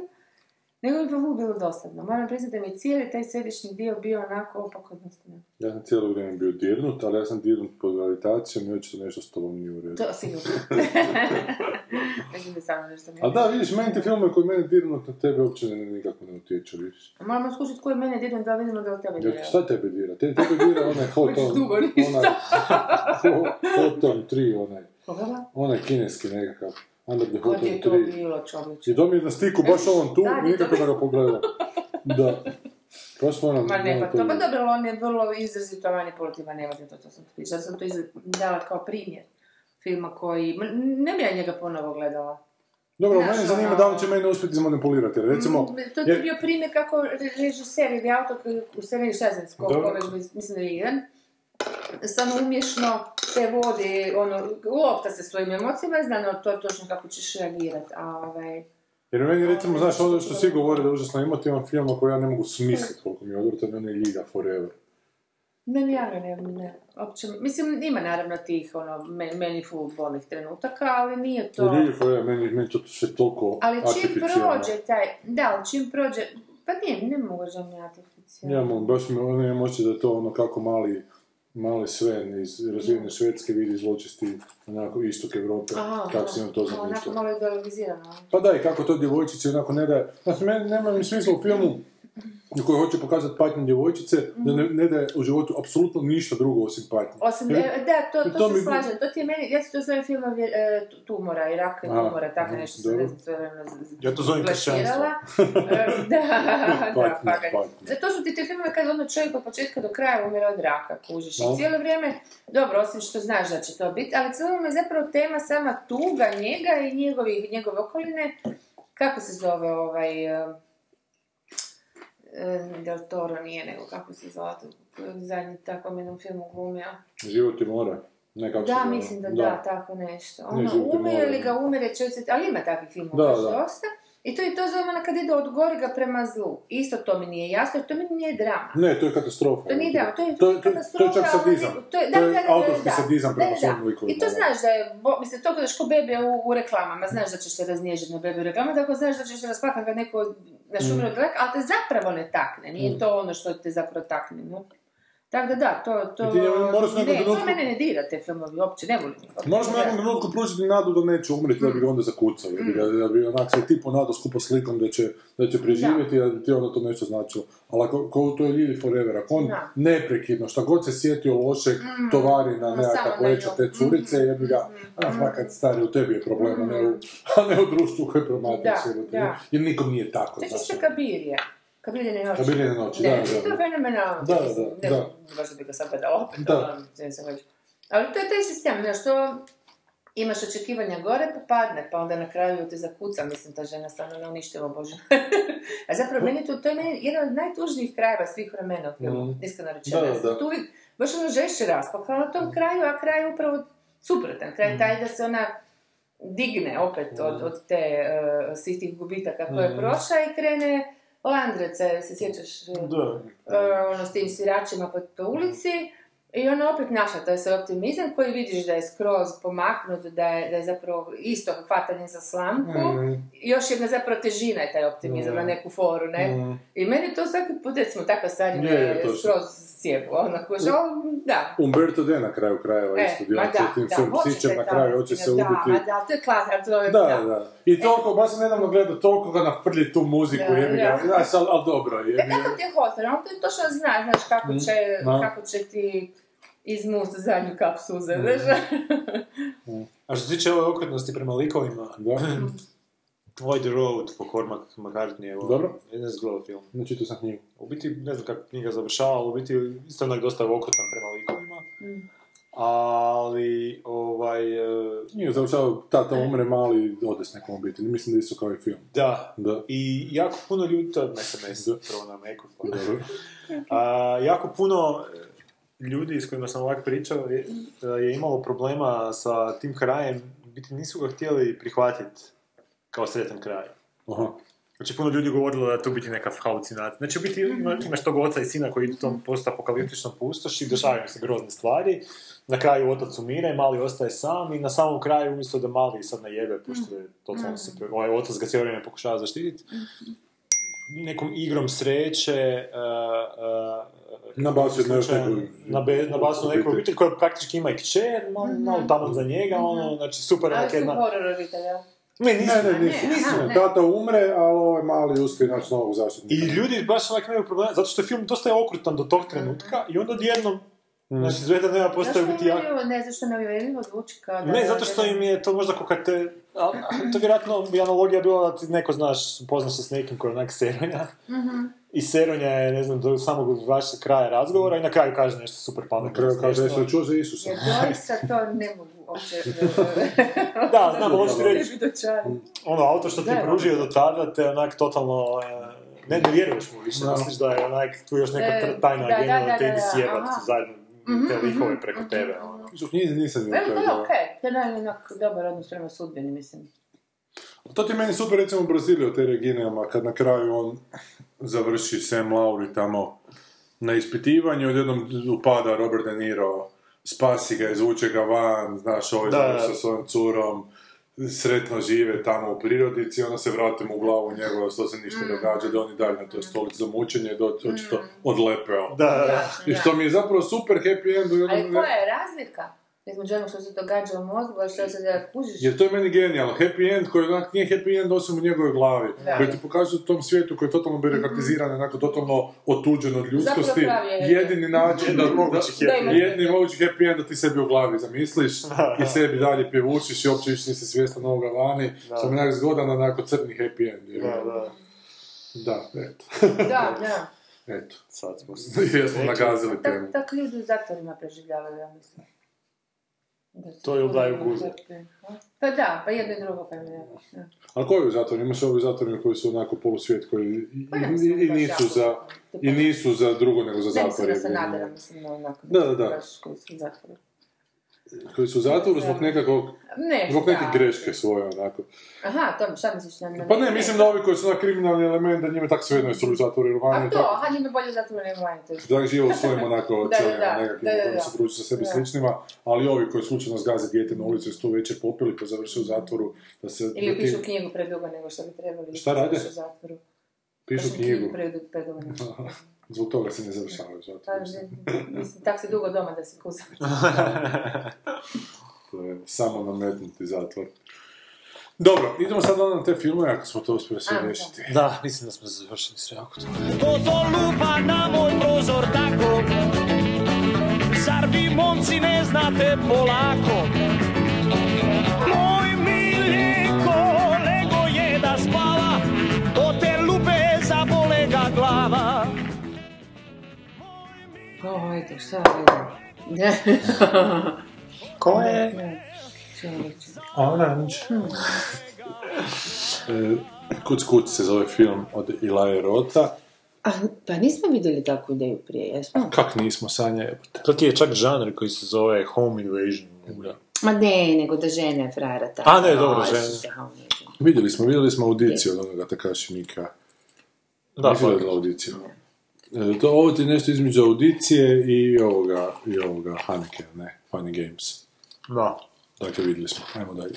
Nego je pa bilo dosadno. Moram priznati da mi je cijeli taj središnji dio bio onako opak odnosno. Ja sam cijelo vrijeme bio dirnut, ali ja sam dirnut pod gravitacijom i očito nešto s tobom nije u redu. To sigurno. Mislim da samo nešto vidiš, meni ti filme koji mene dirnut na tebe uopće ne, nikako ne utječu, vidiš. Moramo skušati koji mene dirno da vidimo da li tebe Ja, dira. šta tebe dira? Te, tebe dira onaj Hot on, dugo ništa. onaj, Hot on 3, onaj, Koga onaj kineski nekakav, Under the on je to 3. bilo, čovječe? I dom je na stiku baš ovom tu, Da, nikako da ga pogledam. Da. Baš moram... Ma ne, pa to, pa dobro, on je vrlo izrazito manipulativan, ne to, to sam pričala, sam to dala kao primjer filma koji, ne bi ja njega ponovo gledala. Dobro, Znaš, mene zanima ono- da li će mene uspjeti izmanipulirati, recimo... Mm, To je bio primjer kako re- režiser ili autor u seriji šta znam, s koliko Dobro. već, mislim da je jedan, stvarno umješno te vodi, ono, lopta se svojim emocijama i zna to je točno kako ćeš reagirati, a ovaj... Jer meni recimo, znaš, ono što svi govore da je užasno emotivan film koji ja ne mogu smisliti koliko mi je odvratan, on je Liga Forever. Ne, ja ga ne, ne, uopće, mislim, ima naravno tih, ono, meni, meni bolnih trenutaka, ali nije to... Liga Forever, meni, meni to sve toliko Ali čim prođe taj, da, ali čim prođe, pa nije, ne mogu žao artificijalno. Ja mogu, baš mi ono imam da je to ono kako mali, mali Sven iz razvijene Švedske vidi zločesti onako istok Europe, kako si on to aha, Onako zamišljao. malo ideologizirano. Pa da, i kako to djevojčici onako ne daje, znači nema mi smisla u filmu u kojoj hoće pokazati patnje djevojčice, da ne, ne daje u životu apsolutno ništa drugo osim patnje. Osim, Jer- e, da, to, to, to se mi- slažem, to ti je meni, ja ti to zovem filmovi e, tu- tumora i raka tumora, tako nešto sam ne z- Ja to zovem. E, da, da, pa patnja. To su ti te filmove kad ono čovjek od početka do kraja umire od raka, kužiš. No. I cijelo vrijeme, dobro, osim što znaš da će to biti, ali cijelo vrijeme je zapravo tema sama tuga njega i njegovih, njegove okoline. Kako se zove ovaj... e, Del Toro nije, nego kako se zove, zadnji takvom jednom filmu glumio. Život je mora. Ne kako Da, mislim da da, tako nešto. Ne, Ono, je umire mora. li ga umire čovjek, ali ima takvih filmova Da, dosta. I to je to zove ono kad ide od gorega prema zlu. Isto to mi nije jasno, jer to mi nije drama. Ne, to je katastrofa. To nije drama, to je To je- to- katastrofa. to je čak ono, sadizam. To je, To da, je da, da, da, autorski da. sadizam prema da. likovima, I to znaš da je, bo, mislim, to gledaš ko bebe u, u reklamama, znaš da ćeš se raznježiti na bebe u reklamama, tako znaš da ćeš se rasplakati kad neko naš Mm. umre od raka, ali te zapravo ne takne, nije to ono što te zapravo takne, no. Tako da da, to, to, ti moraš ne, to trenutku- mene ne dira te filmovi, uopće, ne volim. mu u nekom trenutku pružiti nadu da neće umreti, da bi ga onda zakucao, da bi, ga, da bi onak se ti ponadao skupo slikom da će, da će preživjeti, a da ti onda to nešto značilo. Ali ako, ko to je Lili Forever, ako on Da. neprekidno, šta god se sjetio lošeg, tovari na na leđa nju. te curice, Mhm, jebi ga, a fakat stari, u tebi je problem, a ne u, a ne u društvu koje Da, da. jer nikom nije tako, Sjećaš znaš. se Kabirije? Kabirine noći. Kabirine noći, da, da, To je fenomenalno. Da, da, da. Baš da bi ga sad gledala opet. Da. ono. Ali to je taj sistem, znaš, to imaš očekivanja gore, pa padne, pa onda na kraju te zakuca, mislim, ta žena stvarno ne uništila, bože. A zapravo, meni to, to je meni jedan od najtužnijih krajeva svih vremena Mm. iskreno rečeno. Da, da. Tu uvijek, baš ono žešće rasplakala na tom kraju, a kraj je upravo suprotan. Kraj je taj da se ona digne opet od, od te uh, svih tih gubitaka koje je Mm. prošla i krene Landrece, se sjećaš, Da. ono s tim sviračima po ulici i ona opet našla taj svoj optimizam koji vidiš da je skroz pomaknut, da je, da je zapravo isto hvatanje za slamku. Mm. Još jedna zapravo težina je taj optimizam Mm. na neku foru, ne? Mm. I meni to svaki put, recimo, takva stvar Je, je, skroz sjebu, onako, že, ali, da. Umberto D na kraju krajeva E, isto, ja da, se tim da, svojim psićem na kraju, hoće se Da, ubiti. ma da, to je klasa, to je, Da, da. I toliko, baš sam nedavno gledao, toliko ga naprlji tu muziku, Da, jebi ga, da. znaš, ali al dobro, jebi E, kako ti je hotel, on to točno zna, znaš, kako Mm, će, da. kako će ti izmusti zadnju kap suze, Mm. znaš. A što se tiče ove okrutnosti prema likovima, Void the Road po Cormac McCartney, evo, Dobro. jedan zgledao film. ne čitao sam knjigu. U biti, ne znam kako knjiga završava, ali u biti isto onak dosta okrutan prema likovima. Mm. Ali, ovaj, e, Nije završao, tata umre mali, ode s nekom obitelji, mislim da je isto kao i film. da, Da. i jako puno ljudi, to je SMS, prvo na Macu, pa Dobro. A, jako puno ljudi s kojima sam ovak pričao je, je imalo problema sa tim krajem, biti nisu ga htjeli prihvatiti kao sretan kraj. Aha. Znači, puno ljudi govorilo da je to biti neka halucinacija. Znači, u biti ima- imaš tog oca i sina koji idu tom post-apokaliptičnom pustoši, dešavaju se grozne stvari. Na kraju otac umire, mali ostaje sam i na samom kraju, umjesto da mali sad najebe, pošto je totalno se, ovaj otac ga cijelo vrijeme pokušava zaštititi, nekom igrom sreće, uh, uh, Nabacio na još neku- nabacio na neku obitelj koja praktički ima i kćer, malo, malo tamo za njega, ono, znači super Ali onak su jedna... horor obitelja. Ne, nisu, Ne, ne, nisu, ne, nisu. ne. Tata umre, ali ovaj mali uspije naći novog zaštitnika. I ljudi baš onak imaju problema, zato što je film dosta je okrutan do tog trenutka i onda odjednom, znači Zvezda nema postaje Zašto biti jako... uvjerljivo- ne, zašto ne uvjerljivo zvuči kao da... Ne, zato što im je to možda kao kad te... a- To je vjerojatno bi analogija bila da ti neko znaš, poznaš se s nekim koji je onak seronja. I seronja je, ne znam, do samog vašeg kraja razgovora i na kraju kaže nešto super pametno. Na kraju kaže, li čuo za Isusa? Jer doista to ne mogu uopće... Da, znam, hoću reći, ono auto što ti je pružio do tada te onak totalno... e, Ne, ne vjeruješ mu više, Da. misliš da je onak tu još neka E, tajna da, agenda da, da da, te ide da, sjebat zajedno te Mhm, likove mhm, preko mhm, tebe. ono. U knjizi nisam vidio to to. je okej, to je onak dobar odnos prema sudbini, mislim. To ti je meni super recimo u Braziliji od te Reginama, kad na kraju on završi Sam Lauri tamo na ispitivanju, odjednom upada Robert De Niro, spasi ga, izvuče ga van, znaš, ovaj da. sa svojom curom, sretno žive tamo u prirodici, onda se vrati mu u glavu njegova, što se ništa ne događa, da on i dalje na toj stolici za mučenje, da očito odlepeo. Da, da, da. I što mi je zapravo super happy end Ali koja je razlika? Između onog što se događa u mozgu, a što se da kužiš. Jer to je meni genijalno. Happy end koji onak nije happy end osim u njegovoj glavi. Da. Koji ti pokazuje u tom svijetu koji je totalno birokratiziran, onako totalno otuđen od ljudskosti. Je Jedini način da, da, mogući happy end. jedini mogući happy end da ti sebi u glavi zamisliš i sebi dalje pjevušiš i uopće više nisi svjestan ovoga vani. Što mi je onak zgodan, onako crni happy end. je. Da, da. Da, eto. Da, da. eto. Sad smo Jesmo nagazili temu. Tak, tako ljudi u zatvorima preživljavaju, ja mislim. To ili daju guze. Pa da, pa jedno i drugo pa ne. Da. A koji u zatvoru? Imaš ovi zatvorima koji su onako polusvijet, koji i, Pa i, i nisu za, i nisu za drugo nego za Ne mislim zatvor. da je se bilo. nadara, mislim da onako. Da, da, da. Baš koji su u zatvoru. Koji su u zatvoru zbog nekakvog, Ne, zbog neke da. greške svoje, onako. Aha, to šta misliš na... Pa ne, mislim da ovi koji su na kriminalni element, da njima tako svejedno jesu u zatvoru ili vani, A to, aha, njima bolje u zatvoru nego je. da žive u svojim onako da. nekakvim Da, da, u kojim da. se sa sebi Da. sličnima, ali ovi koji slučajno zgaze dijete na ulicu i su tu večer popili pa završe u zatvoru, da se... Ili pišu knjigu predugo nego što bi trebali. Šta rade? U zatvoru. pišu knjigu. predugo. Zbog toga se ne završavaju u Pa, mislim, tak si dugo doma da si kuza. To je samo nametnuti zatvor. Dobro, idemo sad onda na te filmove, ako smo to uspjeli sve A, da. mislim da smo završili sve oko toga. Ko to lupa na moj prozor tako Zar vi momci ne znate polako O, eto, šta je? Ko je? Orange. E, Kuc Kuc se zove film od Ilaje Rota. A, pa nismo vidjeli takvu ideju prije, jesmo? Kak nismo, Sanja jebote. To ti je čak žanr koji se zove home invasion. Ma ne, nego da žene frajera ta. A, ne, dobro, žene. Vidjeli smo, vidjeli smo audiciju od onoga Takashi Mika. Da, Nisi pa- vidjela audiciju? E, To, ovo ti nešto između audicije i ovoga, i ovoga Haneke, ne, Funny Games. Da. Dakle, vidjeli smo. Ajmo dalje.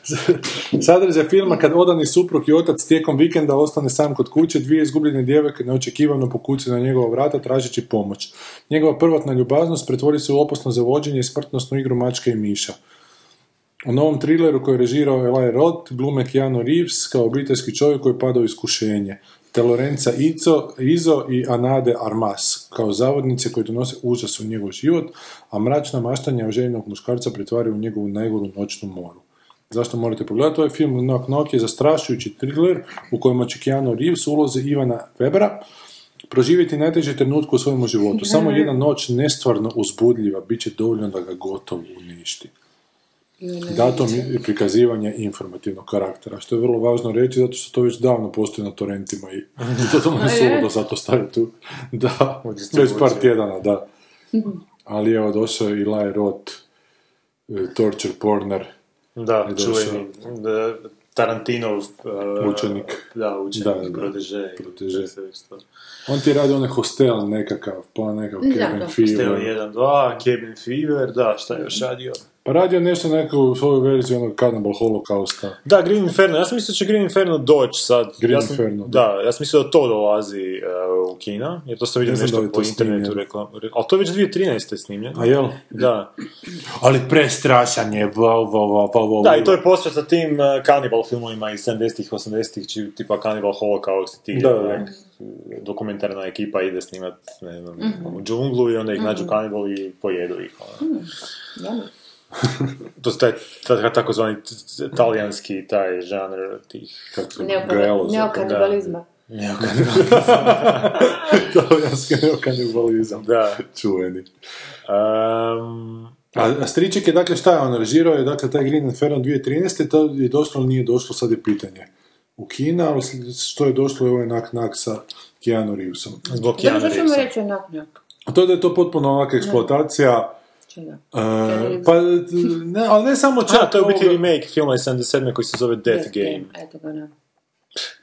Sadržaj filma kad odani suprug i otac tijekom vikenda ostane sam kod kuće, dvije izgubljene djevojke neočekivano pokucaju na njegova vrata tražeći pomoć. Njegova prvotna ljubaznost pretvori se u opasno zavođenje i smrtnosnu igru mačke i miša. U novom trileru koji je režirao Eli Roth glume Keanu Reeves kao obiteljski čovjek koji pada u iskušenje, te Lorenza Izo, Izo i Anade Armas kao zavodnice koji donose užas u njegov život, a mračna maštanja željenog muškarca pretvaraju u njegovu najgoru noćnu moru. Zašto morate pogledati ovaj film? Knock Knock je zastrašujući thriller u kojem će Keanu Reeves ulozi Ivana Webera proživjeti najteži trenutku u svojemu životu. Samo jedna noć nestvarno uzbudljiva bit će dovoljno da ga gotovo uništi. Datum i prikazivanje informativnog karaktera, što je vrlo važno reći, zato što to već davno postoji na torrentima i totalno je suludo zato staviti tu. Da, već par tjedana, da. Ali evo, došao je Eli Roth, e, torture porner, Da, čuveni da, Tarantinov uh, Učenik. Da, učenik, Da, da, proteže. Proteže. On ti radi onaj hostel nekakav, pa nekakav Da, cabin da. Steo fever. 1, 2, Cabin Fever, da, šta je još radio? Pa radio nešto neku svoju verziju onog Cannibal Holocausta. Da, Green Inferno, ja sam mislio da će Green Inferno doći sad. Green ja sam, Inferno, da. ja sam mislio da to dolazi uh, u kina, jer to sam vidio Ne da nešto po internetu reklam. Ali to je već 2013. snimljeno. A jel? Da. Ali prestrašan je, wow, wow, wow, wow, wow. Da, i to je posvet tim uh, kanibal filmovima iz 70-ih, 80-ih, či, tipa Cannibal Holocaust, ti Da, da. dokumentarna ekipa ide snimat, ne znam, u džunglu i onda ih nađu kanibali i pojedu ih. ono. To je taj, taj takozvani talijanski taj žanr tih... Neokanibalizma. Talijanski neokanibalizam. Da. Čuveni. Um, A, a Striček je, dakle, šta je on režirao? Je, dakle, taj Green Inferno 2013. To je došlo ili nije došlo, sad je pitanje. U Kina, ali što je došlo je ovaj nak-nak sa Keanu Reevesom. zbog Da, Keanu što ćemo Reevesa. reći? A to je da je to potpuno ovakva eksploatacija, Čega? e, pa, ne, ali ne samo čak A, to je u biti remake filma iz 77. koji se zove Death Game. Eto ga, da.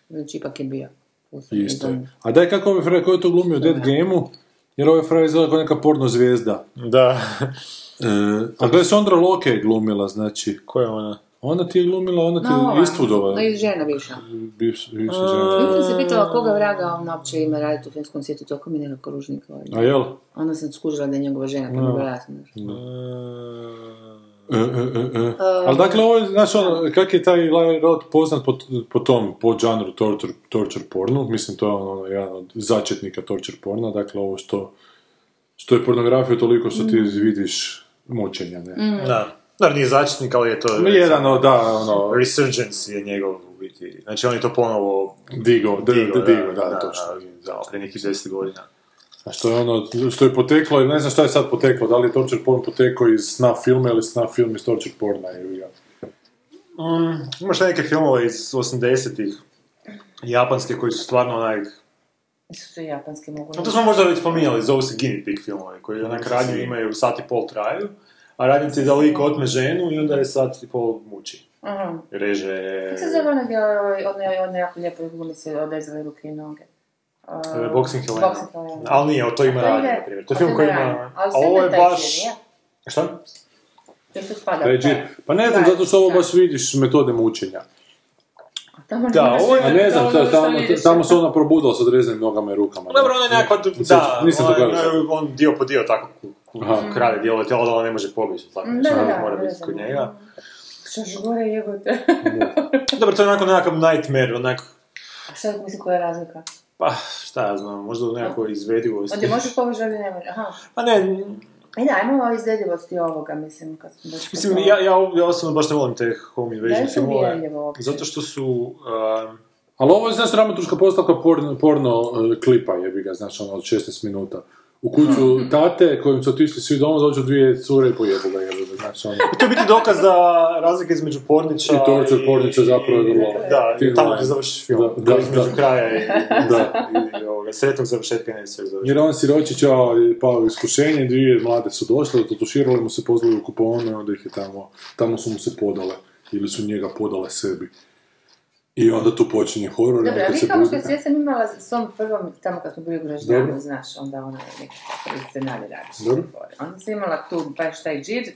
Znači, ipak je bio. Isto je. A daj kako ovaj frajer, ko je to glumio u Dead Game-u? Jer ovaj frajer izgleda kao neka porno zvijezda. Da. E, a gledaj, Sondra Loke je glumila, znači. Ko je ona? Ona ti je glumila, ona ti No, je ova, Eastwoodova. no i žena bivša. Bivša, bivša žena. Jutro se pitala koga vraga on uopće ima raditi u filmskom svijetu, toliko mi nekako ružnika. A jel? Onda sam skužila da je njegova žena, pa mi je bilo jasno. E, e, e, e. Ali dakle, ovo je, znaš, ono, kak je taj Larry Rod poznat po, po tom, po žanru torture, torture pornu, mislim, to je ono, jedan od začetnika torture porna, dakle, ovo što, što je pornografija toliko što ti vidiš mučenja, ne? Da. Da, nije začetnik, ali je to... Jedan, od, da, ono, Resurgence je njegov u biti. Znači on je to ponovo digo, d- digo, d- digo, da, točno. Da, da, prije nekih 10 godina. A što je ono, što je poteklo, ne znam šta je sad poteklo, da li je torture porn poteklo iz snuff filma ili snuff film iz torture porna, jebi ga. Mm, imaš neke filmove iz 80-ih, japanske, koji su stvarno onak... Nisu to japanski mogu. No, to smo možda već spominjali, zovu se Guinea Pig filmovi, koji onak radnju imaju sat i pol traju, a radnici da lik otme ženu i onda je sat i pol muči. Aha. Reže... Kako se zove ona djela, ona, ona jako lijepo glumi se odrezale ruke i noge? Uh, Boxing Helena. Boxing Helena. Ali nije, to ima To radnje, ide- na primjer. To je film koji ima... A ovo je baš... Šta? Taj. džip. Pa ne znam, zato što ovo baš vidiš metode mučenja. Tamo Da, ovo je- A ne znam, tamo, vidiš. tamo se ona probudila s odrezanim nogama i rukama. Dobro, on je nekako, da, nisam to on, gledao. on dio po dio tako Aha. krade dijelo tijela da on ne može pobjeći, tako Da, nešto, da, da, mora biti da. kod njega. Što još gore jebote. Dobro, to je onako nekakav nightmare, onak, A šta mislim koja je razlika? pa šta ja znam, možda u nekakvoj izvedivosti. Onda možeš poboći ovdje ne može. Aha. Pa ne, E da, ajmo o izvedivosti ovoga, mislim, kad smo baš... mislim, ja, ja, ja osobno baš ne volim te home invasion filmove, zato što su, um, Ali ovo je, znaš, dramaturška postavka porno, porno e, klipa, jebi ga, znaš, ono, od 16 minuta. U kuću tate, kojim su otišli svi doma, dođu dvije cure i pojebu ga, jebi ga, znaš, ono. to je biti dokaz da razlika između porniča I torture porniča zapravo je vrlo- Da, i tamo line. gdje završiš film, Da, da, da, između da. kraja i, Da. i, i ovoga, sretnog završetka ne sve završetka. Jer on siročić je pao u iskušenje, dvije mlade su došle, tutuširale mu se, pozvali u kuponu i onda ih je tamo, tamo su mu se podale, ili su njega podale sebi. I onda tu počinje horor, Dobro, onda a kad vi se kao što ja sam imala s tom prvom, tamo kad smo bili u Graždanu, znaš, onda ona je neki prvi scenarij radiš. Dobro. Onda sam imala tu baš taj džir,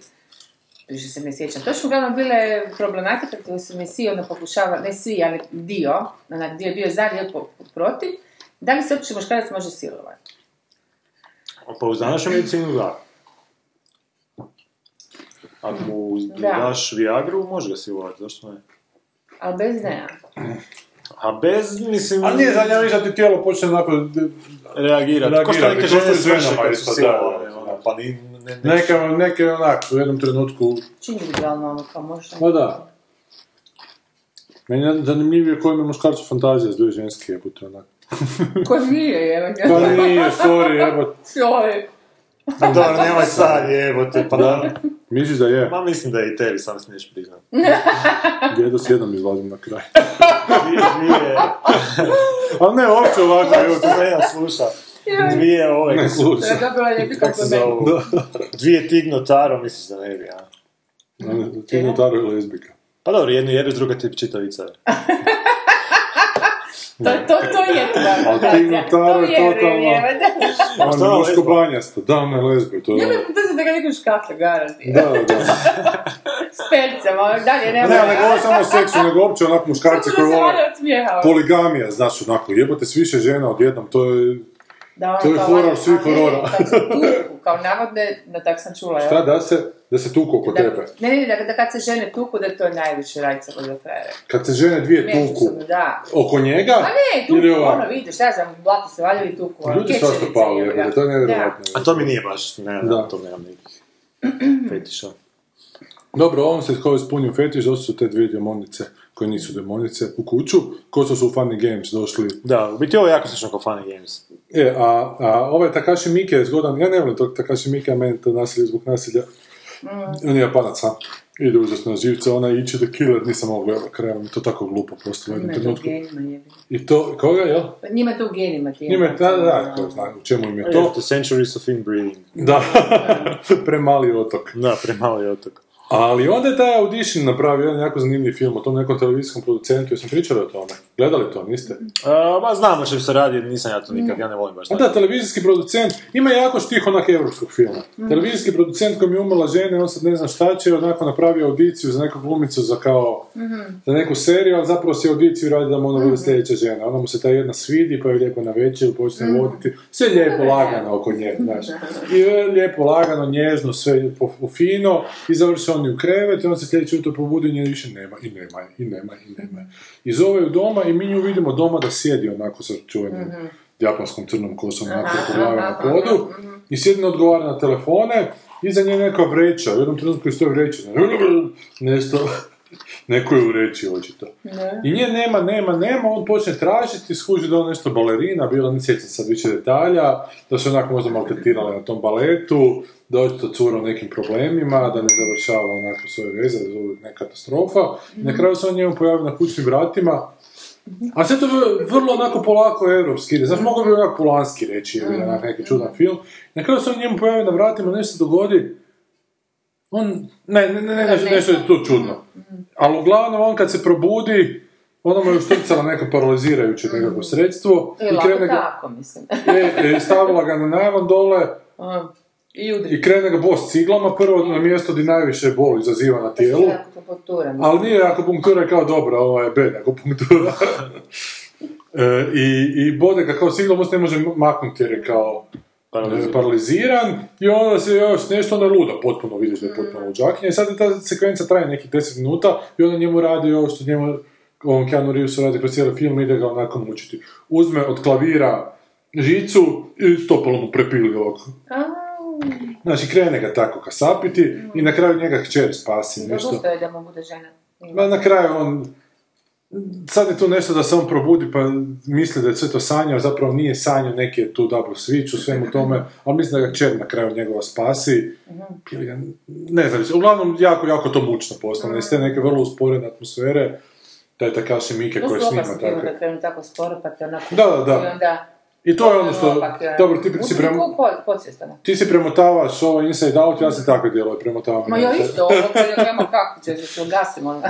više se ne sjećam. To su uglavnom bile problematike koje su mi svi ono pokušavali, ne svi, ali dio, onak dio je bio za, dio protiv, da li se uopće muškarac može silovati? Pa uz današnju medicinu da. Ako mu Da. daš Viagru, može ga silovati, zašto ne? Ali bez ne. A bez, mislim... Ali nije viš da ti tijelo počne onako... reagirati. Ko što neke žene svrše ženama kad su da, silovane, ono, da. pa ni... Ne, ne, Neke, neke onak, u jednom trenutku... Čini individualno ono, kao možeš... Pa da. Meni je zanimljivije koja ima muškarcu fantazija s dvije ženske jebote, onak. Ko nije, je Pa nije, sorry, jebote. Sorry. Dobro, nemoj sad, jebote, pa da. Misliš da je? Ma mislim da je i tebi, sam smiješ priznat. Jedno s jednom izlazim na kraj. Dvije, dvije, Ali ne, uopće ovako, evo to ne ja sluša. Dvije ove, Ne. Dobila kako se kompliment. zovu? Dvije Tigno Taro, misliš da ne bi, a? Ti je Taro je lezbika. Pa dobro, jednu jebeš, druga ti čitavica. To, to, to je tvoja fantazija. Taro je vjerujem, totalno- jebote. On šta je je muško da, ona je lezba, to je... Ne, to se da ga nekom škafe garanti. Da, da. S pelcem, ono, dalje nema. Ne, ne govorim samo o seksu, nego uopće onak muškarci Samo koji da vole... Poligamija, znaš, onako, jebote s više žena odjednom, to je... Da, ono To je valja- svih horora. Kad se tuku, kao navodne, da tak sam čula, Šta, da se, da se tuku oko Da, tebe? ne, ne, da, da kad se žene tuku, da to je najviše rajca kod do kraja. Kad se žene dvije tuku da. oko njega, A ne, tuku, ili ono, vidiš, šta znam, blato se valjaju i tuku. ono, Ljudi svašta kečerice, pali, jebote, to je nevjerojatno. A to mi nije baš, ne, Da. da. to nemam nekih fetiša. Dobro, ovom se kao ispunio fetiš, došli su te dvije demonice, koje nisu demonice, u kuću, ko su su u Funny Games došli. Da, u biti ovo je jako slično kao Funny Games. E, a, a ovaj Takashi Miike je zgodan, ja ne volim tog Takashi Miike, a meni to nasilje zbog nasilja. Mm. On je japanac, a? Ide užasno na živce, ona Ichi the Killer, nisam mogao gledati kraja, mi je to tako glupo postalo u Njima jednom je to u trenutku. genima. I to, koga, jel? Pa Njima je to u genima, ti. Njima je, da, da, da, ko zna, u čemu im je To? to. The Centuries of Inbreeding. Da, premali otok. Da, premali otok. Ali onda je taj Audition napravio jedan jako zanimljiv film o tom nekom televizijskom producentu, jesam pričali o tome? Gledali to, niste? A, ba, znam o čem se radi, nisam ja to nikad, ja ne volim baš A da, televizijski producent, ima jako štih onak evropskog filma. Televizijski producent koji mi je umrla žena, on sad ne zna šta će, onako napravio audiciju za neku glumicu za kao, za neku seriju, ali zapravo si audiciju radi da mu ona bude sljedeća žena. Onda mu se ta jedna svidi, pa je lijepo na večer, počne voditi, sve lijepo lagano oko nje, znaš. I e, lijepo lagano, nježno, sve po, po fino, i završi oni u krevet, i on se sljedeće jutro probudi i nje više nema, i nema, i nema, i nema. I zove ju doma i mi nju vidimo doma da sjedi onako sa čuvenim japonskom crnom kosom, onako na podu, i sjedi ne odgovara na telefone, iza nje neka vreća, u jednom trenutku je stoji vreća, nešto, neko je u reći očito. I nje nema, nema, nema, on počne tražiti, skuži da je on nešto balerina, bila ne sjećam sad više detalja, da su onako možda maltretirali na tom baletu, da je očito cura u nekim problemima, da ne završava onako svoje veze, da je neka katastrofa. I na kraju se on njemu pojavi na kućnim vratima, a sve to je vrlo onako polako europski ide. Znaš, mogu bi onako polanski reći, jer je onak neki čudan film. Na kraju se on njemu pojavi na vratima, nešto se dogodi, on, ne, ne, ne, ne, nešto, nešto je tu čudno. Ali uglavnom on kad se probudi, onda mu je uštrcala neka paralizirajuće nekako sredstvo I krene ga, tako, mislim. e, e, stavila ga na najlon dole Aha. I udri. i krene ga bos ciglama, prvo na mjesto gdje najviše bol izaziva na tijelu. Akupunktura, mislim. Ali nije akupunktura je kao dobra, ovo je bed akupunktura. e, i, I bode ga kao ciglom, on ne može maknuti jer je kao paraliziran. paraliziran i onda se još nešto onda luda, potpuno vidiš da je potpuno luđakinja i sad je ta sekvenca traje nekih 10 minuta i onda njemu radi ovo što njemu ovom Keanu Reevesu radi kroz cijeli film ide ga onako mučiti. Uzme od klavira žicu i stopalo mu prepili ovako. Znači, krene ga tako kasapiti i na kraju njega kćer spasi nešto. Odustao je da mu bude žena. Ma na kraju on, sad je tu nešto da se on probudi pa misli da je sve to sanjao, zapravo nije sanjao, neki je tu double switch u svemu tome, ali mislim da ga čer na kraju njegova spasi. Ga, ne znam, uglavnom jako, jako to mučno postane, iz te neke vrlo usporene atmosfere, taj Takashi Miike To koji su snima opasni tako. da krenu tako sporo, pa te onako... Da, da, da. I onda... I to je ono što, opak, ja. dobro, ti si prema, ti si premotavaš ovo Inside Out, ja se takve dijelove premotavam. Ma ja isto, ovo uopće nema kako će se ugasim ono.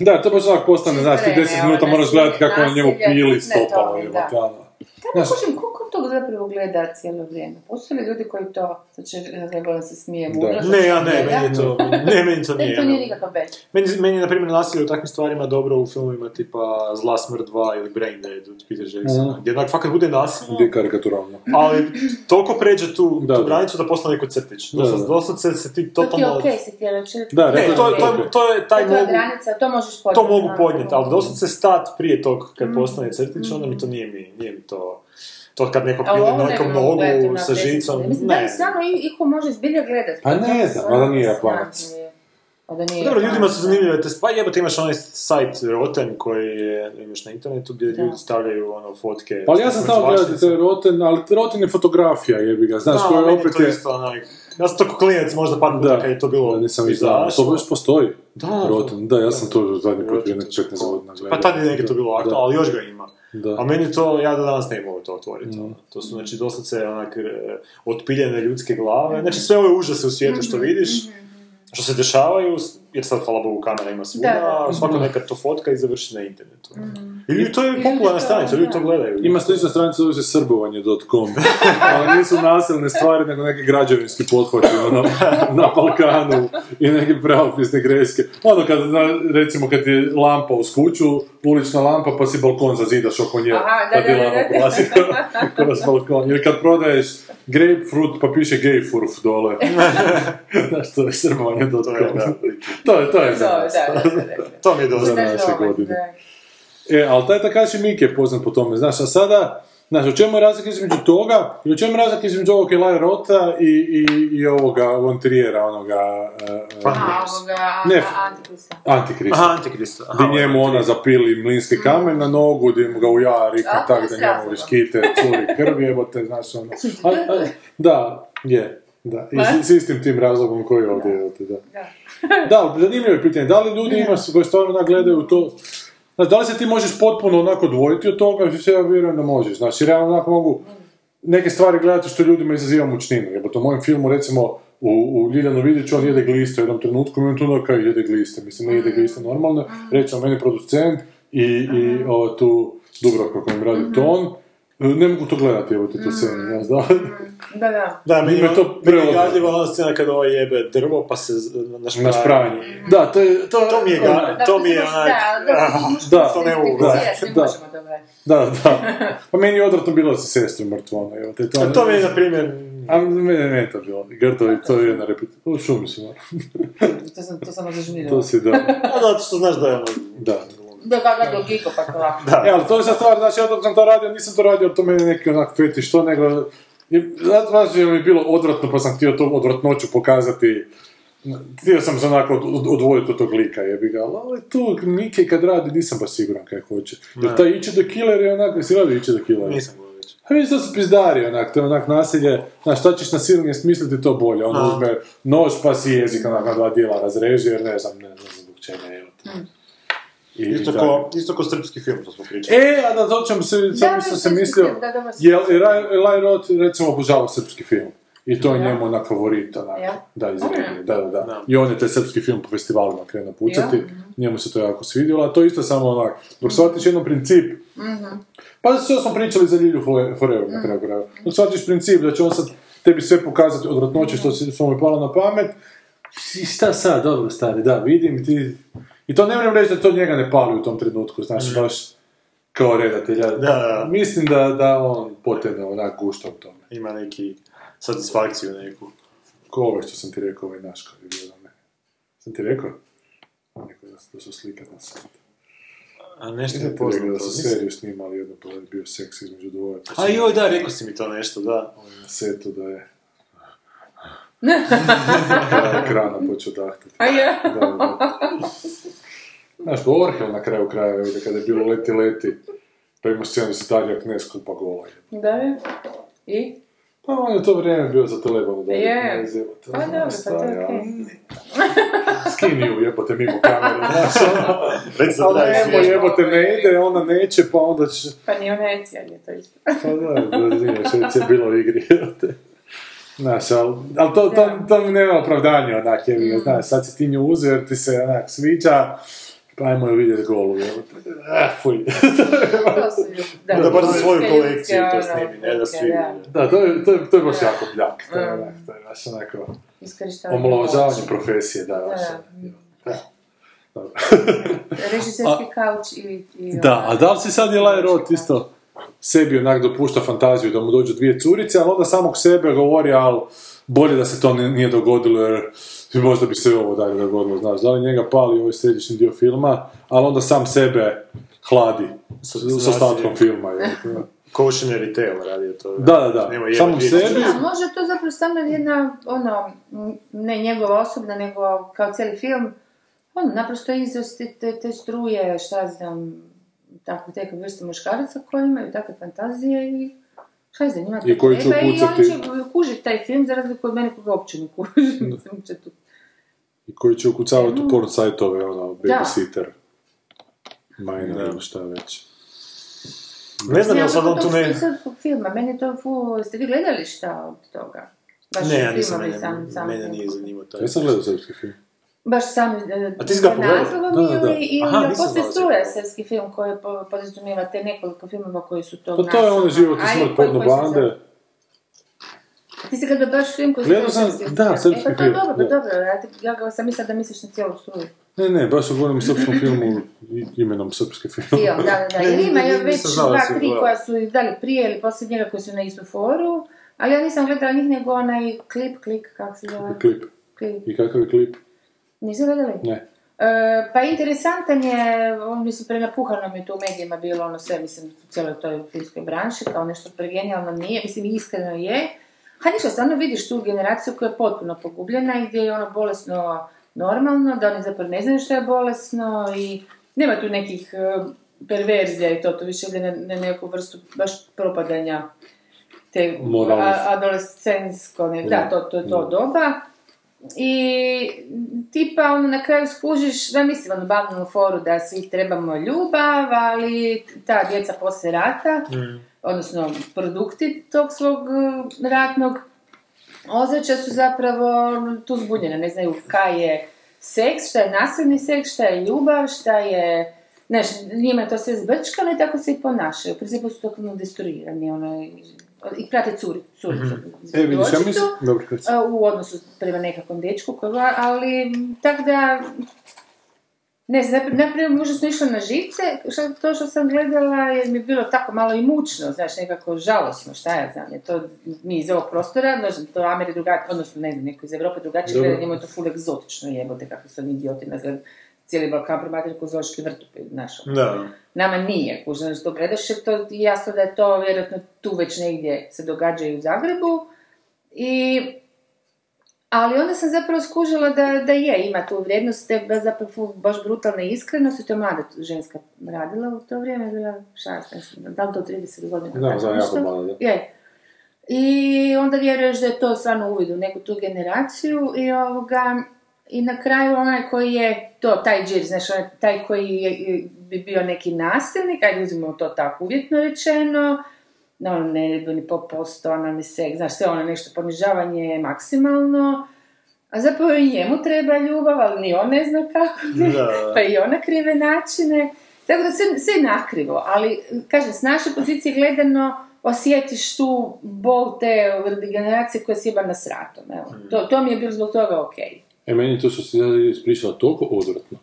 Da, to baš ovako postane, znaš, ti Krene, 10 ovo, minuta moraš nasilje, gledati kako on njemu pili stopalo, to da. Kako kužim, koliko to zapravo gleda cijelo vrijeme? Postoje li ljudi koji to, će da se smije mudro, Ne, ja ne, meni je to, ne, meni to Ne, nije. to nije nikakav već. Meni, meni je, na primjer, nasilje u takvim stvarima dobro u filmovima tipa Zla smrt 2 ili Brain Dead od Peter Jacksona, Mhm. gdje onak fakat bude nasilno, Gdje je karikaturalno. ali toliko pređe tu, Da, tu granicu da postane neko crtić. Da, Dosad, da. doslovce se ti To ti je totalno... okej, si ti reći. Da, Ne, to, to, to je taj To je mogu, granica, to možeš podnijeti. to mogu podnijeti, ali doslovce stat prije tog kad postane crtić, onda mi to nije mi, nije mi to... To kad neko pili ne nekom gledati nogu sa 10 žicom, minuta. Mislim, da ne. li stvarno i- iko može zbilja gledati? Pa ne znam, valjda nije Japanac. A da nije Dobro, ljudima su zanimljive te pa jebote imaš onaj sajt Rotten koji je, imaš na internetu gdje Da. ljudi stavljaju ono fotke. Pa ja sam stao gledati Rotten, ali Rotten je fotografija, jebi ga, znaš, Da, koja opet to je... isto onak, ja sam to ko klinac možda par puta Da, kad je to bilo da, nisam vidio, izašlo. to još postoji. Da, Rotten, da, ja sam to zadnji put prije Rotten, nekih 15 godina gledao. Pa tad je nekaj to bilo Da, aktualno, ali još ga ima. Da. A meni to, ja do danas ne mogu to otvoriti. Mm. To su, znači, doslovce onak, e, otpiljene ljudske glave. Znači, sve ove užase u svijetu što vidiš, što se dešavaju, jer sad, hvala Bogu, kamera ima svuda, svako nekad to fotka i završi na internetu. I ljudi, to je popularna stranica, ljudi to gledaju. Ima slična stranica zove se srbovanje.com, ali nisu nasilne stvari, nego neki građevinski pothvati ono, na Balkanu i neke pravopisne greške. Ono kad, recimo, kad je lampa uz kuću, ulična lampa, pa si balkon zazidaš oko nje, pa ti lampa prolazi kroz balkon. Ili kad prodaješ grapefruit, pa piše gayfurf dole. Znaš, to je srbovanje.com. To je. To je, za nas. da, da, da, da. To mi je. Za Znaš, naše ovaj, godine. E, ali taj Takashi Miike je poznat po tome, znaš, a sada, znaš, u čemu je razlika između toga, i u čemu je razlika između ovog Eli Rota i, i, i ovoga Von Triera, onoga, uh, A, ovoga, Ne, Antikrista. Antikrista. Aha, Antikrista. Aha, Gdje njemu ona zapili mlinski kamen na nogu, gdje mu ga u jari, A, to tak da njemu viškite, curi krv jebote, znaš, ono. A, a, da, je, da, i s, s istim tim razlogom koji je ovdje, jebote, da. Da, zanimljivo je pitanje, da li ljudi ima koji stvarno onak gledaju to, Znaš, da li se ti možeš potpuno onako odvojiti od toga, što ja vjerujem da možeš, jer ja onako mogu neke stvari gledati što ljudima izaziva mučninu, jer u mojem filmu, recimo, u, u Ljiljanu Vidiću, on jede gliste u jednom trenutku, i on tu ono kao jede gliste, mislim, ne jede gliste normalno, recimo meni producent i, i o, tu Dubravka kojim radi ton, e, ne mogu to gledati, evo ti to scene, ja znam. Da, da. Da, meni je je to to meni je preozbiljno. gadljiva ona scena kada ovaj jebe drvo pa se z- naš Na špranje. Da, to je... To, To mi je, ga, to mi je onak... Da, to ne mogu da, gledati. Ne da. to gledati. Da, da. Pa meni je odvratno bilo da se sestru mrtvo, ono, evo te to... A to mi je, na primjer, A mene ne to bilo. Grdo, i to je jedna repeticija. U šumi su, ono. To sam, to sam zažmirila. To si da. a zato što znaš da je ono... Da. Da, da, da, Giko, pa to ovako. E, ali to je sad stvar, znači ja dok sam to radio, nisam to radio, to meni neki onak fetiš, to nego... i Zato znači mi je bilo odvratno, pa sam htio to odvratnoću pokazati. Htio sam se onako od- od- odvojiti od tog lika, jebi ga, ali tu Miki kad radi, nisam baš siguran kaj hoće. Jer taj Ichi the Killer je onak, jesi radio Ichi the Killer? Nisam. A vidiš, to su pizdari, onak, to je onak nasilje, znaš, šta ćeš na silnije smisliti, to bolje. On A. uzme nož, pa si jezik onak na dva dijela razreže, jer ne znam, ne znam zbog čega, evo te. I, Isto ko, isto ko srpski film, to smo pričali. E, a da to ćemo se, sam Da, isto srpski mislio, film, da, je Eli Roth, recimo, obožava srpski film. I to je Ja. njemu onak favorit, onak, Ja. da, iz A, regije, da, da, da. I on je taj srpski film po festivalima krenuo pucati, Ja. njemu se to jako svidjelo, a to isto samo onak, dok shvatiš jedan princip, pa sve smo pričali za Lilju Fore- Forever na kraju krajeva, dok shvatiš princip da će on sad tebi sve pokazati odvratnoće što si što mu je palo na pamet, i šta sad, dobro stari, da, vidim ti... I to ne moram reći da to njega ne pali u tom trenutku, znaš, baš kao redatelja. Da, da. Mislim da, da on potrebno onak gušta u tome. Ima neki satisfakciju neku. Ko ovo što sam ti rekao, ovaj naš koji je mene. Sam ti rekao? Neko da, da su slike na. A nešto ti rekao da poznato. su Nisam- seriju snimali jedno pa je bio seks između dvoje. Pa A joj, da, rekao si mi to nešto, da. na setu da je... da je ekrana počeo dahtati. A je? Da, da. Znaš, Orhel na kraju krajeva, vidi, kada je bilo leti leti, pa ima scenu da se Darija Knez kupa gola. je. Da je. I? Pa on je to vrijeme bio za telebano da Je. Te, Pa dobro, pa to je okej. Skini ju, jebote, mimo kamere, znaš, ono. Ali traje nemo, smiješno. jebote, ne ide, ona neće, pa onda će... Pa ni ona je cijeli, to isto. Pa da, da, nije, već je bilo u igri, jebote. Znaš, ali, ali to, to, to mi nema opravdanja, onak, jer, Mm. znaš, sad si ti nju uzeo jer ti se, onak, sviđa, pa ajmo ju vidjeti golu, jebote. Ah, fuj. To su ljudi. Da, bar za svoju kolekciju to ono, snimi, ne da svi da. Da, to je, to je, to je baš jako bljak, to je, Mm. onak, to je baš onako, omalovažavanje profesije, da, baš, Da. da. Režiserski kauč i... i Da, a da li si sad je Roth isto sebi onak dopušta fantaziju da mu dođu dvije curice, ali onda samog sebe govori, ali bolje da se to nije dogodilo jer možda bi se ovo dalje dogodilo, znaš, da li njega pali ovaj središnji dio filma, ali onda sam sebe hladi sa, sa ostatkom filma. Je. Cautionary tale radio to. Da, da, da. Nema jeba Samom dvije sebi. Da, može to zapravo samo jedna, ono, ne njegova osobna, nego kao cijeli film, ono, naprosto izraz te, te, struje, šta znam, tako, te vrste muškaraca koji imaju takve fantazije i šta njima to I koji će upucati- I oni će kužiti taj film, za razliku od mene koga uopće ne kuži. I koji će ukucavati u porno sajtove, ono, babysitter. Minor ili šta već. Ne znam, Ja, sad on tu ne... filma, meni je to fu, ste vi gledali šta od toga? Baš Ne, ja nisam, mene, sam- sam- mene nije zanimao taj. Ja sam gledao srpski film. Baš sam e, A ti si ga naslovom Da, da, da. ili, ili Aha, postoji struja to. srpski film koji po- podrazumijeva te nekoliko filmova koji su tog Pa to je ono život i smrt porno bande. Ti si gledao baš film koji Gledao sam- srpski da, film. srpski e, pa to je film, dobro, da. dobro, ja, ja ga sam mislila da misliš na cijelu struju. Ne, ne, baš govorim o srpskom filmu imenom srpski film. Film, da, da, da. Jer ima nisam već dva, tri koja su da li prije ili poslije njega koji su na istu foru, ali ja nisam gledala njih nego onaj klip, klik, kako se zove? Klip. Klip. I kakav je klip? Nisi gledali? Ne. E, pa interesantan je, on mislim prenapuhano mi to u medijima bilo ono sve, mislim, u cijeloj toj filmskoj branši, kao nešto pregenijalno nije, mislim iskreno je. A ništa, stvarno vidiš tu generaciju koja je potpuno pogubljena i gdje je ono bolesno normalno, da oni zapravo ne znaju što je bolesno i nema tu nekih e, perverzija i to, to više ide na, neku vrstu baš propadanja te adolescensko, ne, da, to, to je to Da. doba. I tipa ono na kraju skužiš, da mislim ono banalnu foru da svi trebamo ljubav, ali ta djeca poslije rata, odnosno produkti tog svog eh, ratnog, ozračja su zapravo tu zbunjene, ne znaju kaj je seks, šta je nasilni seks, šta je ljubav, šta je... Znaš, njima je to sve zbrčkano i tako se i ponašaju. U principu su totalno destruirani, ono, i- prate curi, curicu. E, vidiš, ja mislim... Dobro, u odnosu prema nekakvom dečku, ali tako da, ne znam, napr- naprimjer možda sam išla na živce, što, to što sam gledala jer mi je bilo tako malo i mučno, znaš, nekako žalosno, šta ja znam, je to mi iz ovog prostora, znam, to Ameri drugačije, odnosno ne znam, neko iz Europe drugačije gleda, njemu je to ful egzotično jebote, kako su oni idioti, ne znam, cijeli Balkan promatraju ko zoološki vrt, znaš, ono. Da. Nama nije, kužno, što gledaš, jer to je jasno da je to vjerojatno tu već negdje se događa i u Zagrebu. I, ali onda sam zapravo skužila da, da je, ima tu vrijednost, te zapravo baš brutalna iskrenost, i to je mlada ženska radila u to vrijeme, bila šta da li to 30 godina? Da, nešto? jako mlada, da. Je. I onda vjeruješ da je to stvarno uvid u neku tu generaciju i ovoga, i na kraju onaj koji je to, taj džir, znaš, onaj, taj koji je, bi bio neki nasilnik, ajde uzmemo to tako uvjetno rečeno, no, ono, ne bi ni po posto, ono, ni seks, znaš, sve ono nešto ponižavanje maksimalno, a zapravo i njemu treba ljubav, ali ni on ne zna kako, Da. pa i ona krive načine. Tako da sve, sve nakrivo, ali, kažem, s naše pozicije gledano, osjetiš tu bol te generacije koja sjeba na sratom, evo. To, to mi je bilo zbog toga okej. E, meni to što si ja ispričala toliko odvratno.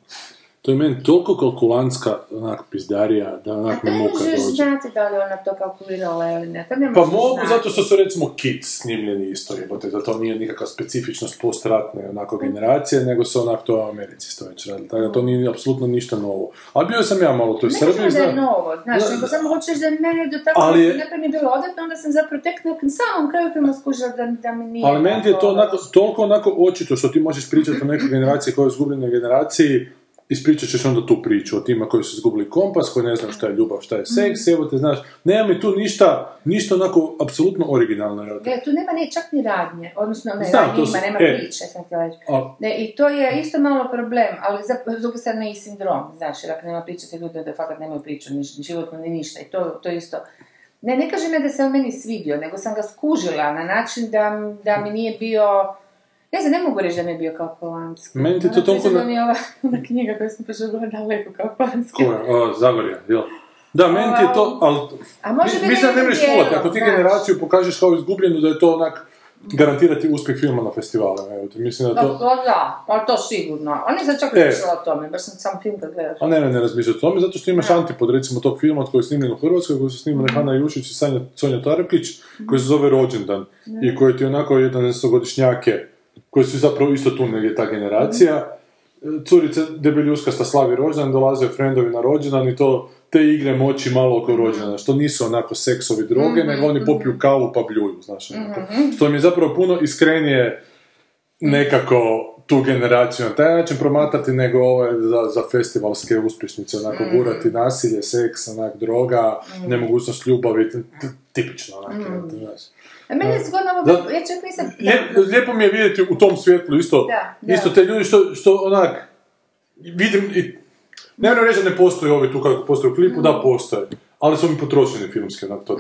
To je meni toliko kalkulantska onak pizdarija da onak Ne muka možeš dođe. znati da li ona to kalkulirala ili ne, to ne Pa možeš mogu, znati. zato što su recimo kids snimljeni isto jebote, da to nije nikakva specifičnost postratne onako generacije, nego se onak to u Americi isto već radili, tako da to nije apsolutno ništa novo. Ali bio sam ja malo toj Ne Srbiji, kažem da je novo, znaš, nego samo hoćeš da mene do tako, Ali je- mi je bilo odvratno, onda sam zapravo tek na samom kraju filma skužila da, da mi nije... Ali meni je to onako, toliko onako očito što ti možeš pričati o nekoj generaciji koja je u izgubljenoj generaciji, ispričat ćeš onda tu priču o tima koji su izgubili kompas, koji ne znaju šta je ljubav, šta je seks, evo te znaš, nema mi tu ništa, ništa onako apsolutno originalno. Gle, tu nema ni čak ni radnje, odnosno ne, Znam, radnje ima, nema e. priče, sam. A, Ne, i to je isto malo problem, ali za s druge strane i sindrom, znaš, jer ako nema priče, te ljudi da fakat nemaju priču, ni ni životno, ni ništa, i to, to je isto. Ne, ne kažem ja da se on meni svidio, nego sam ga skužila na način da, da mi nije bio, ne znam, ne mogu reći da mi je bio kalkulantski. Meni ti to Moram toliko da mi je ova, ona knjiga koju sam prošla daleko kalkulantski. ko je? O, Zagorja, jel? Da, meni ti je to, ali... A može mi- Mislim da ne možeš fulati, dijelom, ako ti znaš. generaciju pokažeš kao izgubljenu, da je to onak garantirati uspjeh filma na festivalima, evo mislim da Da, to... da, da, ali to sigurno. A nisam čak E. o tome, baš sam sam film kad gledaš. A ne, ne, ne razmišljati o tome, zato što imaš antipod, recimo, tog filma koji je snimljen u Hrvatskoj, koji su snimali Mhm. Hanna Jušić i Sanja, Sonja Tarapić, koji se zove Rođendan, i koji ti onako jedan godišnjake, koji su zapravo isto tu negdje ta generacija. Curica debeljuskasta slavi rođendan, dolaze frendovi na rođendan i to te igre moći malo oko rođendana, što nisu onako seksovi droge, nego oni popiju kavu pa bljuju, znaš, onako. Što mi je zapravo puno iskrenije nekako tu generaciju na taj način promatrati nego ove za, za festivalske uspješnice, onako gurati nasilje, seks, onak, droga, nemogućnost ljubavi, t- tipično onak, znaš. A meni je zgodno ovo, Da. ja čak nisam... Lije- lijepo mi je vidjeti u tom svjetlu isto, Da, da. isto te ljudi što, što onak, vidim i, ne moram reći da ne postoje ovi tu kako postoje u klipu, Mm. da postoje, ali su mi potrošeni filmski, onak, to,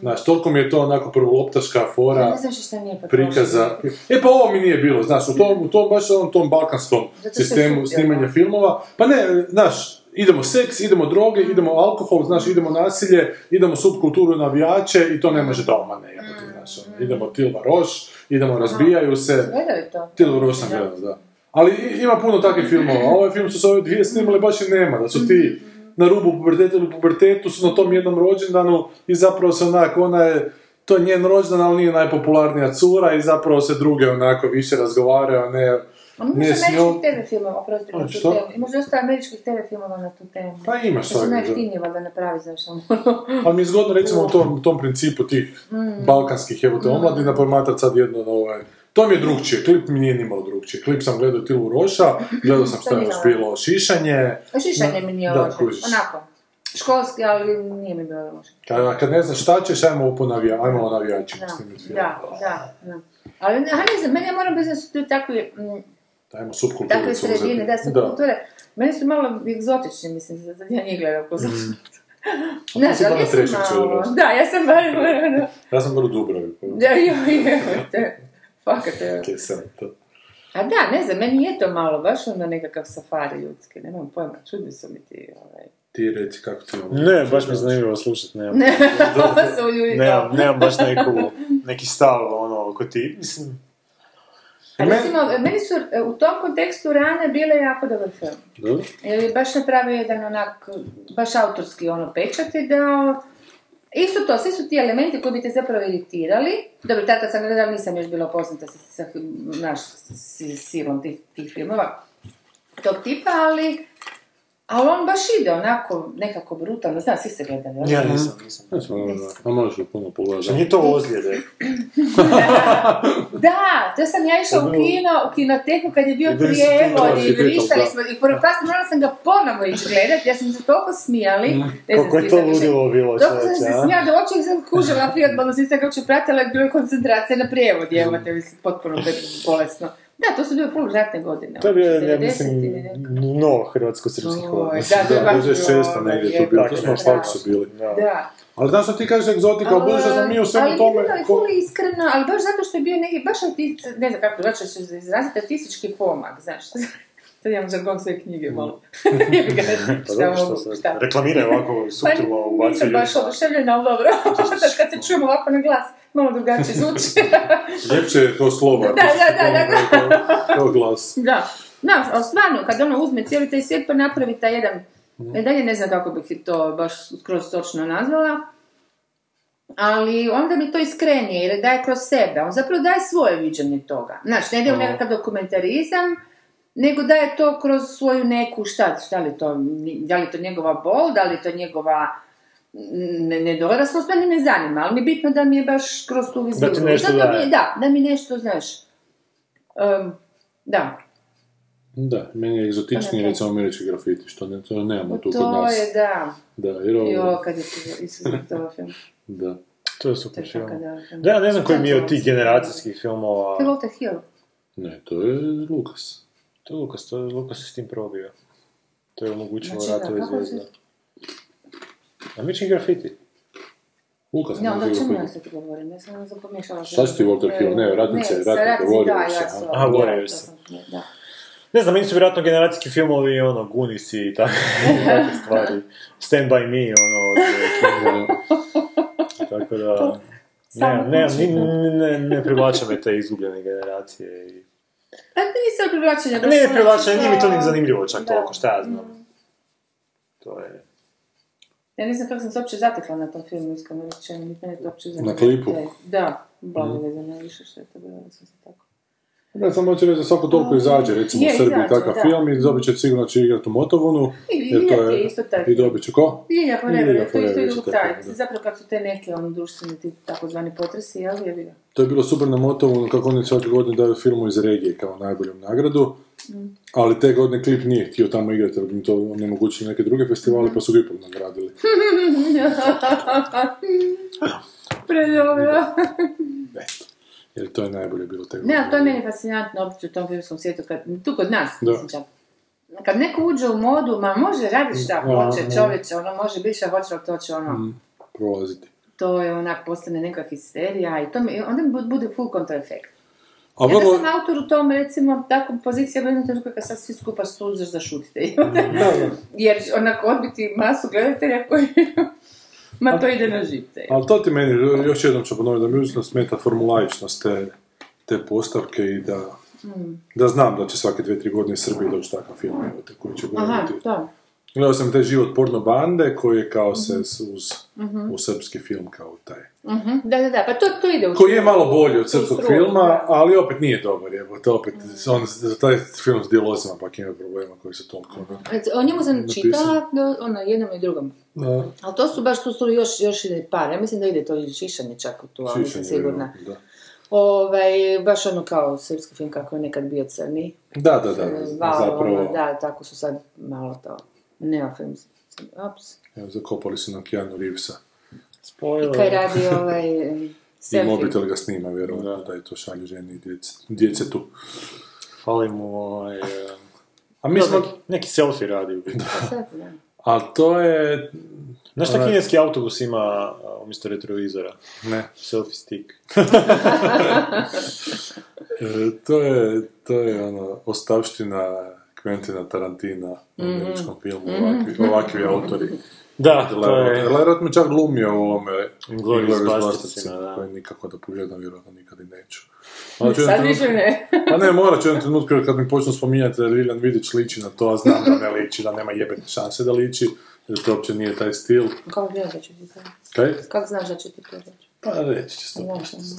znaš, toliko mi je to onako prvoloptaška fora, Ja ne znam što nije prikaza. E pa ovo mi nije bilo, znaš, u tom, u tom baš onom tom balkanskom sistemu snimanja filmova, pa ne, znaš, idemo seks, idemo droge, idemo alkohol, znaš, idemo nasilje, idemo subkulturu navijače i to ne može doma, ne, jebote, znaš, ono, idemo Tilva Roš, idemo, razbijaju se, Gledali to? Tilva Roš sam gledao, da. Ali ima puno takvih filmova, a ovaj film su se ove dvije snimali baš i nema, da su ti na rubu puberteta ili pubertetu su na tom jednom rođendanu i zapravo se onak, ona je, to je njen rođendan, ali nije najpopularnija cura i zapravo se druge onako više razgovaraju, a ne, A možda ne s američkih. TV filmova, oprosti, na tu što? temu. I možda dosta američkih TV filmova na tu temu. Pa imaš To su najjeftinije valjda napravi, znaš, ono. Ali mi je zgodno recimo u tom, tom principu tih Mm. balkanskih evo te omladina promatrat sad jedno na ovaj... To mi je drugčije, klip mi nije nimalo drugčije. Klip sam gledao Tilu Roša, gledao sam šta je još bilo, šišanje. A šišanje mi nije loše. Onako. Školski, ali nije mi bilo loše. Kad, kad ne znaš šta ćeš, ajmo po navija, ajmo o navijačima Da, snimiti film. da, da, da. Ali, ne, znam, meni ja moram biti da su tu takvi, mm, Ajmo subkulturu. takve uzeti. sredine, da su kulture. Meni su malo egzotični, mislim, ja njih gledam ko mm. Ali pa malo, odrasla. da, ja sam bar, Ja sam bio u Dubravi. pa- da, joj, joj, te, Fakat, evo. To. A da, ne znam, meni je to malo, baš onda nekakav safari ljudski, nemam pojma, čudni su mi ti, ovaj. Ti reci kako ti ono... Ne, baš mi je zanimljivo slušat, nemam. Ne, su ljudi nemam, nemam baš neku, neki stav, ono, oko ti, mislim, A recimo, meni su e, u tom kontekstu rane bile jako dobar film. Dobro. Jer je baš napravio jedan onak, baš autorski ono pečat i dao... Isto to, svi su ti elementi koji bi te zapravo iritirali. Dobro, tada kad sam gledala nisam još bila poznata sa, sa naš, silom tih, tih filmova tog tipa, ali... Ali on baš ide onako, nekako brutalno, znam, svi ste gledali. ja nisam, nisam. Ja sam ono, a možeš puno pogledati. Nije to ozljede. Da, to sam ja išla u kino, u kinoteku kad je bio prijevod i vrištali smo i prvo pas morala sam ga ponovo ići gledat, ja sam se toliko smijali. Ne znam, Kako je to sam ludilo bilo, Toliko sam čovječe, se smijala da uopće nisam kužila prijatno, si sam ga uopće pratila i bilo je koncentracija na prijevod, evo te mislim, potpuno bolesno. Da, to su bile full ratne godine. To je bio, ja 90 mislim, no hrvatsko-srpskih odnosa. da, to je Da, baš 96. bilo, negdje je to bilo, to smo da. svaki su bili. Da. Da. Ali znaš što ti kažeš egzotika, ali budući da smo mi u svemu ali tome... bilo je ko- ful iskreno, ali baš zato što je bio neki, baš artist, ne znam kako drugačije se izraziti, artistički pomak, znaš. Sad imam žargon svoje knjige malo. Znam Pa reklamiraju ovako suptilno Pa ubacaju nisam baš oduševljena, ali dobro. Kad se čujemo ovako na glas, malo drugačije zvuči. Ljepše je to slovo. Da, da, da, da, da. Kao glas. Da. Ali stvarno, kad ono uzme cijeli taj svijet pa napravi taj jedan, ne dalje ne znam kako bih to baš skroz točno nazvala, ali onda mi to iskrenije, jer daje kroz sebe, on zapravo daje svoje viđenje toga. Znaš, ne ide u nekakav dokumentarizam, nego daje to kroz svoju neku, šta, šta li to, da li to njegova bol, da li to njegova ne, nedoraslost, mene ne zanima, ali mi je bitno da mi je baš kroz tu viziju. Da ti nešto Zato mi. Da, da mi nešto, znaš, em, da, Da, meni je egzotičniji Ok. recimo američki grafiti, što ne, to nemamo tu kod to nas. je, da. Da, jer ovo... Jo, kad je to, Isus, to film. Da. To je To super film. da... Da, ja ne znam koji mi je od tih generacijskih filmova... To je Walter Hill. Ne, to je Lukas. To je Lukas, to je Lukas s tim probio. To je omogućilo Znači, da, ratove zvijezda. Američki grafiti. Lukas Ne, onda o čemu ja sad govorim? Ja sam pomiješala. Šta si ti Walter Hill? Ne, ratnice, ne, sa ratnice, Warriors, da, ja sam- Aha, da, Warriors. Ne znam, meni su vjerojatno generacijski filmovi, ono, Goonies i takve stvari. Stand by me, ono, od Kinga. Tako da... Ne, ne, ne, ne, ne privlače me te izgubljene generacije. I... A to nije privlačenje. Ne, ne privlače, nije mi to ni zanimljivo čak Da. toliko, šta ja znam. To je... Ja ne znam kako sam se uopće zatekla na tom filmu, iskreno rečeno, niti mene to uopće zanima. Na klipu? E, Da, blago vezano više što je to bilo, da sam se tako. Ja sam hoću reći da svako toliko izađe, recimo Je, u Srbiji izađe, takav da. film i dobit će sigurno će igrati u Motovunu. I jer to Iljak je isto taj I dobit će ko? Ilja Ilja Forever, to isto isto u tako, taj. Zapravo kad su te neke ono, društveni ti takozvani potresi, jel je bilo? To je bilo super na Motovunu kako oni svake godine daju filmu iz regije kao najboljom nagradu. Ali te godine klip nije htio tamo igrati, jer bi to onemogućili neke druge festivale, pa su ga ipak nagradili. Predobro. Eto. Jer to je najbolje bilo te Ne, ali to je meni fascinantno opće u tom filmskom svijetu, kad, tu kod nas, Da. mislim čak. Kad neko uđe u modu, ma može raditi šta hoće, čovječe, ono može biti šta hoće, ali to će ono, Mm, prolaziti. to je onak postane neka histerija i to mi, onda mi bu- bude full kontraefekt. A Ja vrlo... sam autor u tom, recimo, tako pozicija u jednom trenutku kad sad svi skupa za šutite. Da, da. Jer onako odbiti masu gledatelja koji... Ma to ide na živce. Ali to ti meni, još jednom ću ponoviti, da mi užasno smeta formulaičnost te, te postavke i da, Mm. da znam da će svake dvije, tri godine Srbije doći takav film, evo te, koji će Aha, govoriti. to. Gledao sam taj život porno bande koji je kao se s- uz, Mhm. u srpski film kao taj. Mhm, Da, da, da, pa to, to ide u Koji je malo bolji od srpskog filma, ali opet nije dobar, evo, to opet, on, za taj film s dijalozima pak ima problema koji su toliko, ono, O njemu sam Napisano. čitala, ono, jednom i drugom. da, Ali to su baš, tu su još, još ide par. Ja mislim da ide to i šišanje čak u tu, ali nisam sigurna. Da. Ovaj, baš ono kao srpski film kako je nekad bio crni. Da, da, da, Valo, zapravo, ono, da, tako su sad malo to neofilm. Ops. evo, zakopali su na Keanu Reevesa. I Spoiler. kaj radi ovaj I selfie. mobitel ga snima, vjerovatno, da, je to šalju ženi i djece, djece tu. Fali mu ovaj... eh, A mi smo, neki, neki selfie radi u biti. Selfie, da. Ali to je... Znaš šta Onaj- kineski autobus ima a, umjesto retrovizora? Ne. Selfie stick. E, to je, to je ono, ostavština Quentina Tarantina u Mhm. američkom filmu, ovakvi, ovakvi autori. Da, to je... Lerat mi čak glumio u ovome Basterdsima, Basterdsima, da. koje nikako da pogledam, vjerojatno nikad i neću. Ali Sad više ne. Pa ne, morat ću jedan trenutku kad mi počnu spominjati da Lilian Vidić liči na to, a znam da ne liči, da nema jebene šanse da liči, jer to uopće nije taj stil. Kako znaš da će ti to? Kaj? Kako znaš da će ti to reći? Pa reći će 100%,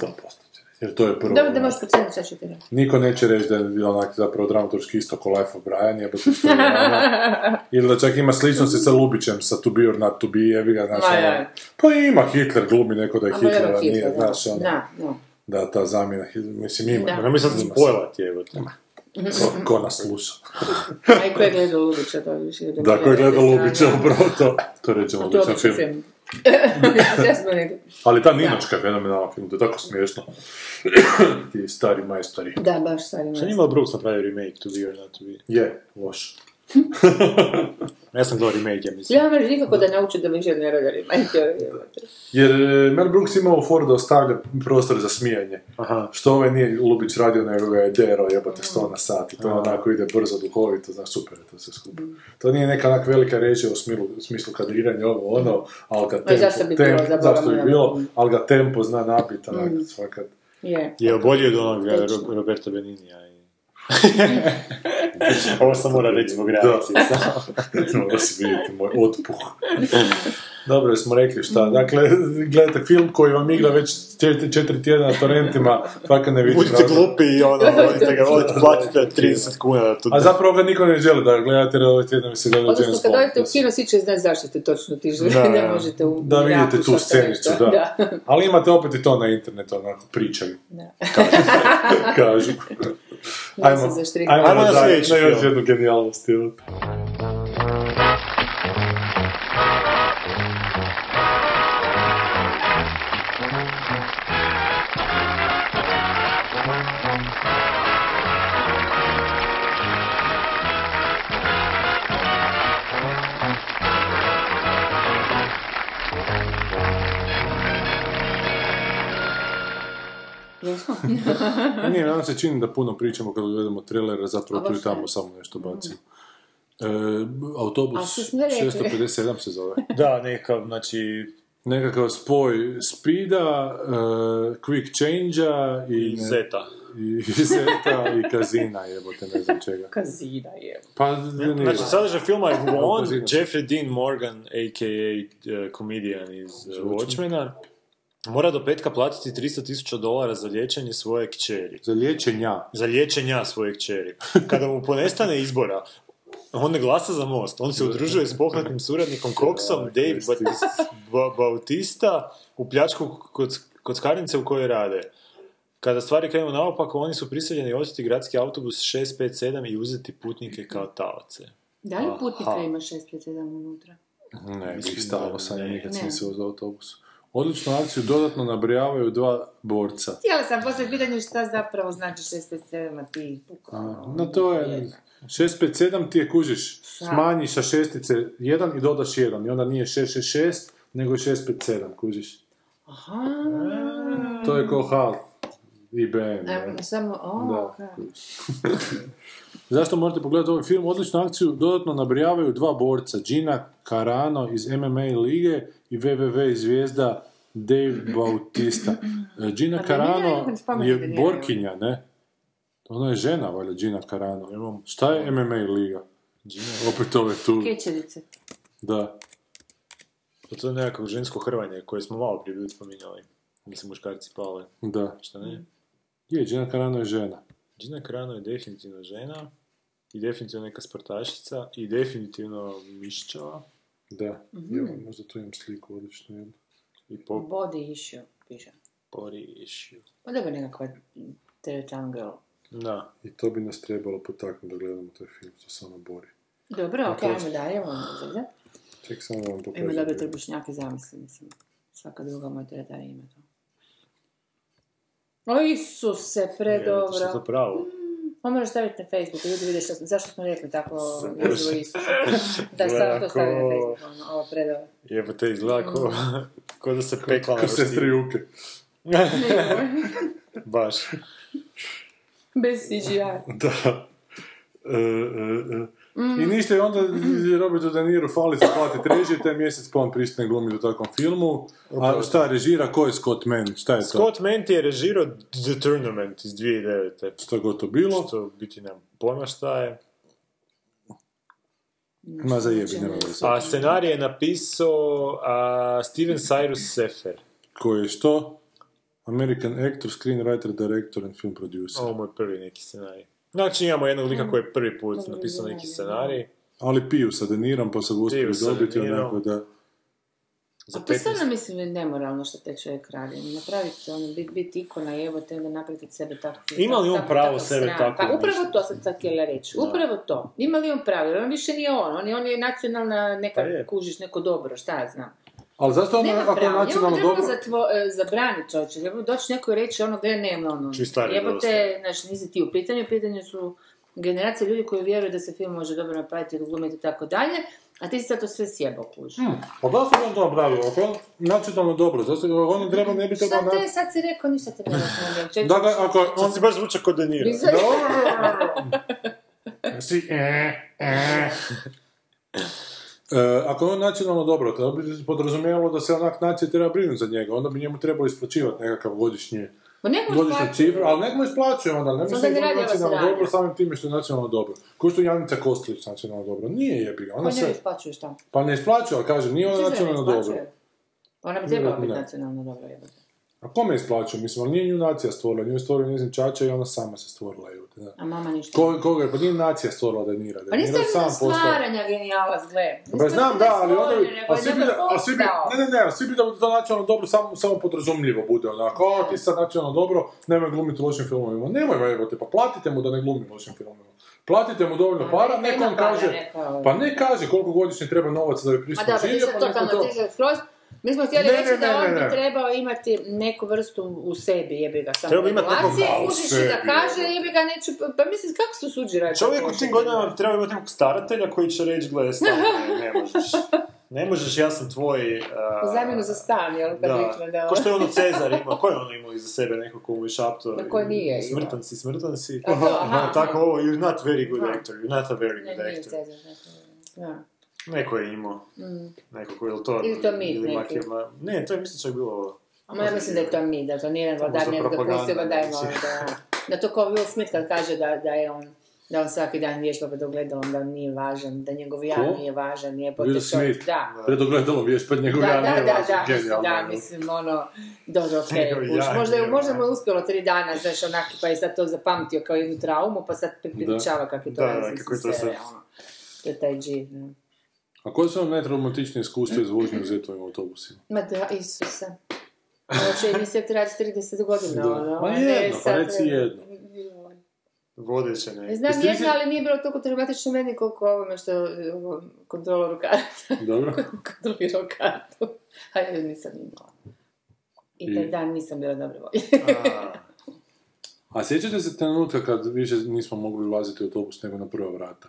100% će reći, jer to je prvo. Dobro, da ono. možeš procijeniti šta će ti reći. Niko neće reći da je onak zapravo dramaturški isto ko Life of Brian, jebote što je ono. Ili da čak ima sličnosti sa Lubićem, sa To be or not to be, jebi ga, znaš, ono. ja. Pa ima Hitler, glumi neko da je Hitler, a nije, Hitler, znaš, ono, Da, da. da ta zamjena, mislim, ima. Da. Ne mi sad spojlat jebote. Ko, ko nas sluša? A i ko je gledao Lubića, to je više... Da, ko je gledao Lubića, upravo to, to odličan odličan film. Ali ta Ninočka je fenomenalan film, to je tako smiješno. Ti stari majstori. Da, baš stari Šta njima Brooks napravio remake To be or not to be? Je, loš. Ja sam gledao remake, ja mislim. Ja ne nikako da nauči da više ne rada remake. Jer e, Mel Brooks imao for da ostavlja prostor za smijanje. Aha. Što ovaj nije Lubić radio, nego ga je dero jebote sto na sat i to onako ide brzo, duhovito, znaš, super je to sve skupa. To nije neka onak velika režija u smislu, u smislu kadriranja ovo ono, ali ga tempo, zašto bi bilo, tempo, zašto bi bilo, ali ga tempo zna napit, onak, svakat. Je. Je bolji od onog Roberta Beninija. Ovo sam mora reći zbog reakcije. samo. Mora se vidjeti moj otpuh. Dobro, jesmo rekli šta. Dakle, gledajte film koji vam igra već četiri, četiri tjedna na torrentima, fakat ne vidim Budite glupi i ono, odite ga, odite platite 30 kuna da to... A zapravo ga niko ne želi da gledate, jer ovaj tjedan mi se gleda Odnosno, James kad Bond. dođete u kino, svi će znati zašto ste točno ti želi, Da, ne da. možete u Da vidite tu scenicu, nešto. da. Ali imate opet i to na internetu, onako, pričaju. Da. Kažu. Da zaštrika. ajmo, Ajmo na na još jednu genijalnost. evo. Nije, nam se čini da puno pričamo kad gledamo trailere, zapravo tu i tamo ne. samo nešto bacimo. E, autobus što smo rekli? 657 se zove. Da, nekakav, znači... Nekakav spoj speeda, e, quick change-a i, I ne- Zeta. i Zeta i kazina, jebote, ne znam čega. Kazina je. Pa, nije. Znači, sadržaj filma je on. Jeffrey Dean Morgan, a.k.a. uh, comedian iz uh, Watchmena, mora do petka platiti 300.000 dolara za liječenje svoje kćeri. Za liječenja. Za liječenja svoje kćeri. Kada mu ponestane izbora, on ne glasa za most. On se udružuje s pohlatnim suradnikom Coxom, Dave Bautista, u pljačku koc- kockarnice u kojoj rade. Kada stvari krenu naopako, oni su prisiljeni oteti gradski autobus 657 i uzeti putnike kao taoce. Da li Aha. putnika ima 657 unutra? Ne, Mislim bih stalo sam, ja nikad sam se za autobus. Odličnu akciju dodatno nabrajavaju dva borca. Htjela sam postaviti pitanje šta zapravo znači 657, a ti puka. No to je, 657 ti je kužiš, smanji sa šestice 1 i dodaš 1 i onda nije 666, nego je 657, kužiš. Aha. To je ko HAL i BM. Evo, ne? samo, o, Da. Zašto možete pogledati ovaj film? Odličnu akciju dodatno nabrijavaju dva borca, Gina Carano iz MMA lige i WWW zvijezda Dave Bautista. E, Gina A da Carano je borkinja, ne? Ona je žena, valjda, Gina Carano. Šta je MMA liga? Opet ove tu, Kečerice. da. Pa to je nekako žensko hrvanje koje smo malo prije bili spominjali. Mislim, muškarci pale. Da. Šta ne? Je, Gina Carano je žena. Gina Carano je definitivno žena i definitivno neka sportašica i definitivno mišićava Da. Mhm. Evo, možda tu imam sliku odličnu jednu. i pop Body issue, piše. issue. Pa dobro nekakva triangle. Da. I to bi nas trebalo potaknuti da gledamo taj film, što se ona bori. Dobro, ok, to- ajmo dalje, ono zada. Ček samo vam pokažem. Ima dobre trbušnjake, zamisli, mislim. Svaka druga moja teretara ima to. O Isuse, Što je predobro. to pravo? On može staviti na Facebook, ljudi vide što, zašto smo rekli tako Bože. jezivo Isus. Da, stavim to stavim na Ko- Facebook, ono, ovo predava. Jebote, izgleda ko, ko da se pekla na Ko sestre roštiljku. Juke. Baš. Bez CGI. Da. E, e, e. I ništa, i onda Robertu De Niro fali se platiti režije, taj mjesec pa on pristane glumiti u takvom filmu. A šta režira, ko je Scott Mann, šta je to? Scott Mann je režirao The Tournament iz 2009. Što god to bilo? Što biti nemam pojma šta je. Ma zajebi, nema veze. A scenarij je napisao a, Steven Cyrus Sefer. Koji je što? American actor, screenwriter, director and film producer. Ovo mu je prvi neki scenarij. Znači imamo jednog lika koji je prvi put napisao neki scenarij. Ali piju sa De Nirom, pa su ga uspjeli dobiti, onako da... Za A to 15 stvarno mislim je nemoralno što taj čovjek radi. Napraviti ono, biti bit ikona jebote, onda napraviti sebe tako. Ima li on tako- pravo takav sebe sram. tako Pa upravo to sam sad htjela reći. Da. Upravo to. Ima li on pravo? Jer on više nije on. On je, on je nacionalna neka, Pa je. kužiš, neko dobro, šta ja znam. Ali zašto ono, ako je nacionalno dobro... zatvo, e, zabraniti čovječe. Treba doći neko i reći ono, gle, nema ono. Čisto stari Jebote, znači nisi ti u pitanju. U pitanju su generacije ljudi koji vjeruju da se film može dobro napraviti, glumiti i tako dalje. A ti si sad to sve sjebao kuži. Pa da se on to napravio, ako je on nacionalno dobro, zašto on treba, ne bi trebao... Šta te, na- sad si rekao, ništa te ne. Da ga, ako je on... Si baš zvuča kod De Niro. Si, e, e. E, ako je on nacionalno dobro, to bi podrazumijevalo da se onak nacije treba brinuti za njega, onda bi njemu trebalo isplaćivati nekakav godišnji Pa godišnju cifru, ali nek mu isplaćuje onda, ne mislim ne da je nacionalno dobro samim time što je nacionalno dobro. Ko što je Janica Kostelić nacionalno dobro? Nije jebi ona Ko ne se... isplaćuje šta? Pa ne isplaćuje, ali kaže, nije ona ne nacionalno dobro. Ona bi trebala biti Ne. nacionalno dobro, jebote. A kome je isplaćuje? Mislim, ali nije nju nacija stvorila, nju je stvorila njezin čača i ona sama se stvorila. Evo, te, da. A mama ništa. Ko, koga je, pa nije nacija stvorila da je Nira. Da Pa je niste sam na postao. stvaranja genijalac, gle. Pa Niste znam, da, ali onda bi, a svi bi, da, a svi bi, ne, ne, ne, a svi bi da to nacionalno dobro samo, samo podrazumljivo bude, onako, o, ti sad nacionalno dobro, nemoj glumiti u lošim filmovima. Nemoj, evo pa platite mu da ne glumi u lošim filmovima. Platite mu dovoljno para, neka neka ima on para, kaže, neka- pa ne kaže koliko godišnje treba novaca da bi pristup da, pa ti živio, se pa totalno neko to... Mi smo htjeli Ne, reći ne, da ne, on ne, ne. bi trebao imati neku vrstu u sebi, jebi ga, samo Treba imati nekog- u sebi, da kaže, jebi ga, neću, pa mislim, kako su suđi raditi? Čovjek u tim godinama bi trebao imati nekog staratelja koji će reći, gle, stvarno, ne, ne možeš. Ne možeš, ja sam tvoj... U zamjenu za stan, jel, kad Da, da... ko što je ono Cezar imao, ko je ono imao iza sebe nekog ko mu je šapto? Da, ko nije imao. Smrtan si, smrtan si. A to, aha, Tako ovo, you're not very good Aha. actor, you're not a very Ne, good nije actor. Cezar, znači, da. Neko je imao. Neko ko je to... Ili to mit ili neki. Makema- Ne, to je mislim čak bilo... Ma ja mislim da je to mi, da to nije vladar možda nek propaganda, dopustio ga da je mislim. da, da to kao Will Smith kad kaže da, da je on da on svaki dan vježba pred ogledalom, da on nije važan, da njegov ja Ko? nije važan, nije Will pote čovjek, Smith. da. Pred ogledalom vješpati njegov Da, ja da, nije da, važan, da, mislim, genijalno, da, ono. mislim, ono, dobro, okej, kuš. ja možda, je- možda mu je uspjelo tri dana, znaš, onaki, pa je sad to zapamtio kao jednu traumu, pa sad prepričava kako je to Da, radi, da, kako je to sve, sad. ono. To je taj G, da. A koje su vam najtraumatičnije iskustvo iz vožnje u zetovim autobusima? Ma da, Isuse. Ovo će emisija trajati 30 godina, Da. ono. Ma ne jedno, pa reci jedno. Vodeće ne. Ne znam jedno, si- ali nije bilo toliko traumatično meni koliko ovome što ovo, kontroloru karta. Dobro. Kontrolirao kartu. A ja nisam imala. I taj I- dan nisam bila dobro volje. A, A sjećate se trenutka kad više nismo mogli ulaziti u autobus nego na prva vrata?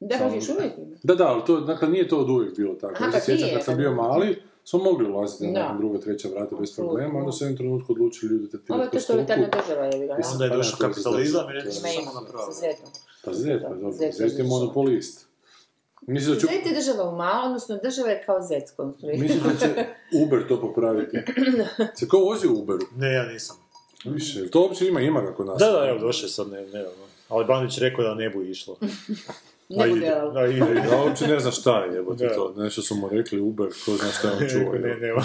Da, još uvijek ima. Da, da, ali to, dakle, nije to od uvijek bilo tako. Aha, Ja se pa sjećam kad sam bio mali, smo mogli ulaziti na Da. neka druga, treća vrata bez problema, onda su u jednom trenutku odlučili ljudi da ti Ovo je to totalitarna država, je ga. Mislim, onda je Pa došao kapitalizam i rekli samo ima, na pravo. sa Zetom. Pa Zet, pa dobro, Zet je monopolist. Mislim da, ću, Zet je država u malo, odnosno država je kao Zet konstruirana. mislim da će Uber to popraviti. Se ko vozi u Uberu? Ne, ja nisam. Više, jel to uopće ima, ima ga kod nas. Da, da, evo, došao je sad, ne, ne, ne. Ali Bandić rekao da ne bu išlo. Ne A bude, da, ide. Ja uopće ne znam šta je, jebote Da. to. Nešto su mu rekli Uber, ko zna šta je on čuo. Ne, nema.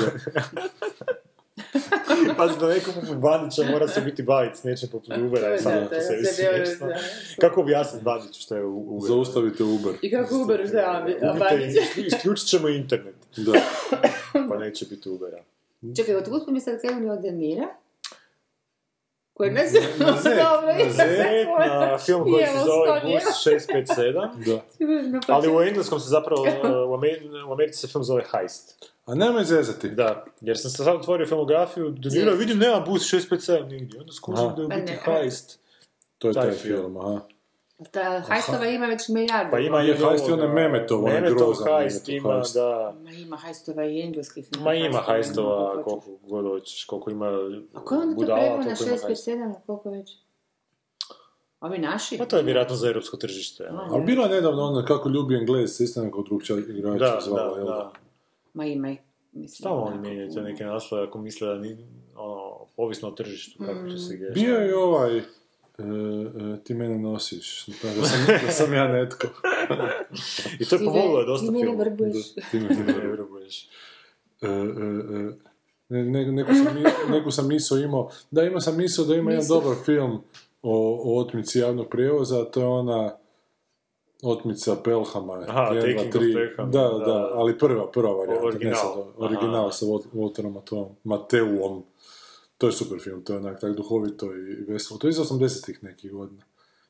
Pazi, da neko poput Bandića mora se biti baviti s nečim poput Ubera, Da, da, po da, sebi smiješno. da. Kako objasniti Bandiću što je Uber? Zaustavite Uber. I kako Uber šta, a Ubite, Bandić? isključit ćemo internet, Da. pa neće biti Ubera. Čekaj, otkud mi sad krenuli od Denira? Koji ne znam, na Zet, dobro, na Zet, na film koji se zove. Bus 657, da. ali u engleskom se zapravo, u Amer- u Americi se film zove Heist. A nemoj zezati. Da, jer sam se sad otvorio filmografiju, donirao, vidim nema Bus 657 nigdje, onda skužim Aha. da je u Pa biti. Heist. To je Taj taj film. film, aha. Ta hajstova ima već milijardu. Pa ima i Je hajst i ovoga- onaj Memetov, onaj Memetov grozan hajst ima, hajst. da. Ma ima hajstova i engleskih. Ma ima hajstova, koliko god hoćeš, koliko ima A ko je onda to budala, preveo na toliko ima 6 hajstova. 7 koliko već? Ovi naši? Pa to je vjerojatno za europsko tržište. Ma, ono. Ali bilo je nedavno ono kako ljubi Engles, isto nekog drugčija igrača Da, zvala, da, jel da. Ma ima ih. Mislim, Stalno oni mijenjaju te neke naslove ako misle da ni, ono, ovisno o tržištu kako će Mm. se igrati. Bio je i ovaj, e, e, ti mene nosiš, da, da sam, da sam ja netko. I to je pomoglo je dosta ti mene vrbuješ. Ti me- Ti mene vrbuješ. E, e, e, ne, ne, neku, sam, neku sam misao imao, da imao sam misao da ima jedan Misao. dobar film o, o otmici javnog prijevoza, a to je ona otmica Pelhama. Aha, jedan, dva, Taking of tri. Pelham, Da, da. da, ali prva, prva varijanta, Original. ne sad, original Aha. sa Wal- Walterom Mateo- Mateuom. To je super film, to je onak tak duhovito i veselo. To je iz 80-ih nekih godina.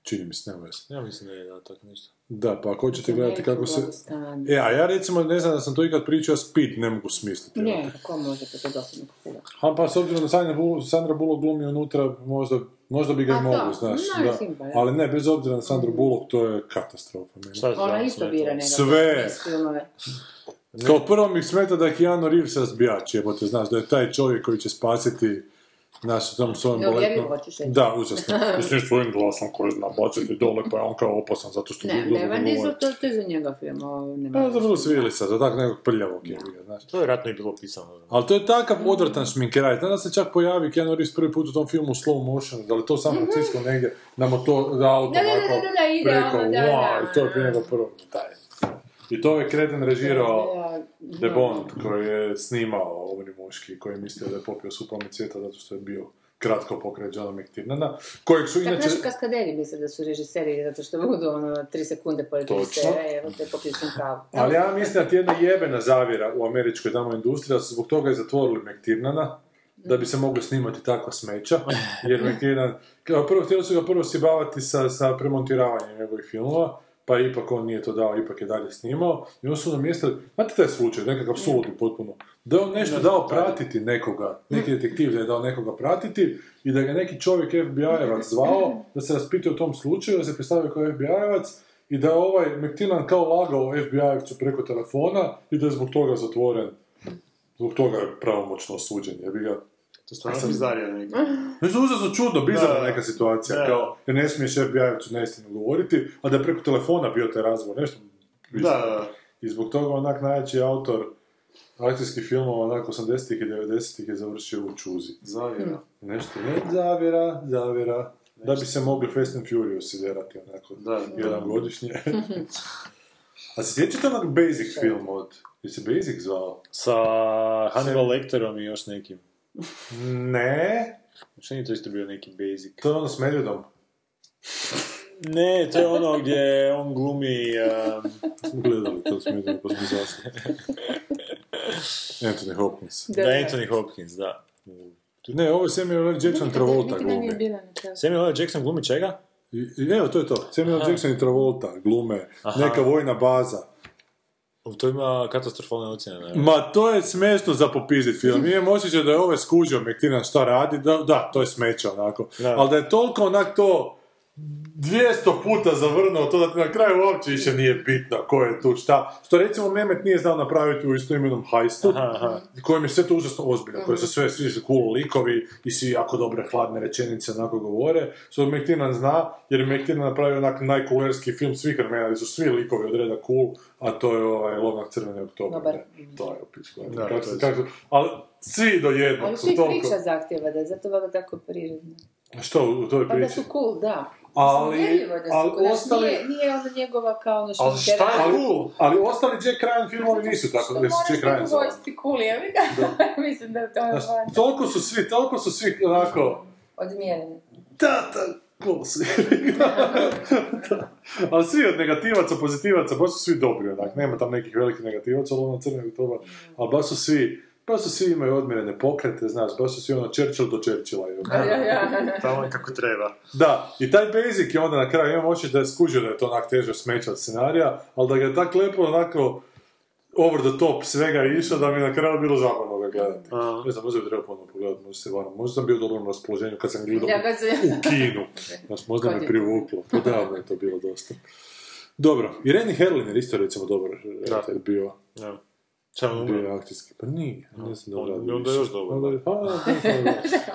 Čini mi se, nema veze. Ja mislim da je da, tako ništa. Da, pa ako hoćete gledati kako se... E, a ja recimo ne znam da sam to ikad pričao, Speed ne mogu smisliti. evo. Ne, kako može, to je dosadno kako A pa s obzirom da Sandra Bullock, Sandra Bullock glumi unutra, možda, možda bi ga mogli, znaš. no, da. pa. Ali ne, bez obzira na Sandru Bullock, to je katastrofa meni. Šta je Ona isto bira nekako. Sve. Kao prvo mi smeta da je Keanu Reeves razbijač, jebote, znaš, da je taj čovjek koji će spasiti naš u tom svojom Neuvjerljivo baletnom... hoćeš reći. Da, užasno. Mislim, svojim glasom koji zna baciti dole, pa je on kao opasan zato što Ne, dobro ne, govori. Diesel, to, to je za njega film. ovo nema Pa, za veze. Bruce Willisa, za tak nekog prljavog je, znaš. To je vjerojatno i bilo pisano. Ali to je takav odvratan šminkeraj. Tada se čak pojavi Keanu Reeves prvi put u tom filmu u slow motion, da li to San Francisco negdje, na motor, da auto Da, da, da, da, da, ide preko, ono, da, wow, da. i to je prije nego prvo, taj. I to je kreten režirao The. Bond, koji je snimao ovni muški, koji je mislio da je popio supalni cvijeta zato što je bio kratko pokraj Johna McTiernana, kojeg su Tako inače... naši kaskaderi misle da su režiseri, zato što mogu ono, tri sekunde pored režisera, evo te popio sam kavu. Ali ja mislim da ti jedna jebena zavjera u američkoj tamo industriji, da su zbog toga i zatvorili McTiernana, da bi se mogli snimati takva smeća, jer McTiernan, prvo htjeli su ga prvo sjebavati sa, sa premontiravanjem njegovih filmova, pa ipak on nije to dao, ipak je dalje snimao, i onda su namjestili, znate taj slučaj, nekakav suludi potpuno, da je on nešto dao pratiti nekoga, neki detektiv da je dao nekoga pratiti, i da ga neki čovjek FBI-evac zvao, da se raspituje o tom slučaju, da se predstavio kao FBI-evac, i da je ovaj McTiernan kao lagao FBI-evcu preko telefona i da je zbog toga zatvoren. Zbog toga je pravomoćno osuđen, jer bi ga... To je stvarno bizarija neka. Nešto užasno čudno, bizarna Da. neka situacija, Da. kao, jer ne smiješ FBI-evcu neistinu govoriti, a da je preko telefona bio taj razgovor, nešto Da, da. I zbog toga onak najjači autor akcijskih filmova onak 80-ih i 90-ih je završio u čuzi. Zavjera. Nešto, ne, zavjera, zavjera. Da bi se mogli Fast and Furious iderati onako, Da, jedan godišnje. A se sjećate onak Basic film od... Je se Basic zvao? Sa Hannibal Lecterom i još nekim. Ne, Što nije to isto bio neki basic? to je ono s medvjedom. Ne, to je ono gdje on glumi... Um, gledali to s medvjedom, pa smo zašli. Anthony Hopkins. da, Anthony Hopkins, da. Ne, ovo je Samuel L. Jackson Travolta glumi. Samuel L. Jackson glumi čega? I, i evo, to je to. Samuel L. Jackson i Travolta glume. Aha. Neka vojna baza. To ima katastrofalne ocjene. ne? Ma to je smešno za popizit film. Imam osjećaj da je ovaj skužio McTiernan šta radi, da, da, to je smeće onako. Da. Ali da je toliko onak to 200 puta zavrnuo to da ti na kraju uopće više nije bitno ko je tu šta. Što recimo Mehmet nije znao napraviti u istoimenom hajstu, Aha, aha. kojem je sve to užasno ozbiljno, koji su sve, svi cool likovi i svi jako dobre hladne rečenice onako govore, što McTiernan zna, jer je McTiernan napravio onak najcoolerski film svih vremena, gdje su svi likovi od reda cool, a to je ovaj Lovnak crveni oktober, to je opisko. Ali svi do jednog Ali su svi toliko... priča zahtjeva da je zato valjda tako prirodno. Što u toj Pa da priči? su cool, da. Ali- ali. Znaš, ostali- Nije, nije ono njegova kao ono Ali šta je cool? Ali ostali Jack Ryan filmovi nisu tako, Što da su Jack Ryan zvali. vojsci cool, ga. Mislim da je to Znaš, ono toliko su svi, toliko su svi onako... odmjereni. Da, da, cool su. Ali svi od negativaca, pozitivaca, baš su svi dobri onak. Nema tam nekih velikih negativaca, ali ono crnog toga. Ali baš su svi, baš su svi imaju odmjerene pokrete, znaš, baš su svi ono Churchill do Churchilla. Ja, ja, ja. Tamo je kako treba. Da, i taj basic je onda na kraju, imam oči da je skužio da je to onak teže smeća od scenarija, ali da ga je tako lepo onako over the top svega išao da mi je na kraju bilo zabavno ga gledati. Ne znam, možda bi trebao ponovno pogledati, možda se varam. Možda sam bio u dobrom raspoloženju kad sam gledao Ja, kad se- u kinu. Znaš, možda me je- privuklo. Podavno je to bilo dosta. Dobro, i Reni Herlin je isto recimo dobar redatelj bio. Ja. Ča on Bio umro? je akcijski. Pa nije, ne znam da On- radio onda više. još dobar, Onda je- Pa, da, da, da,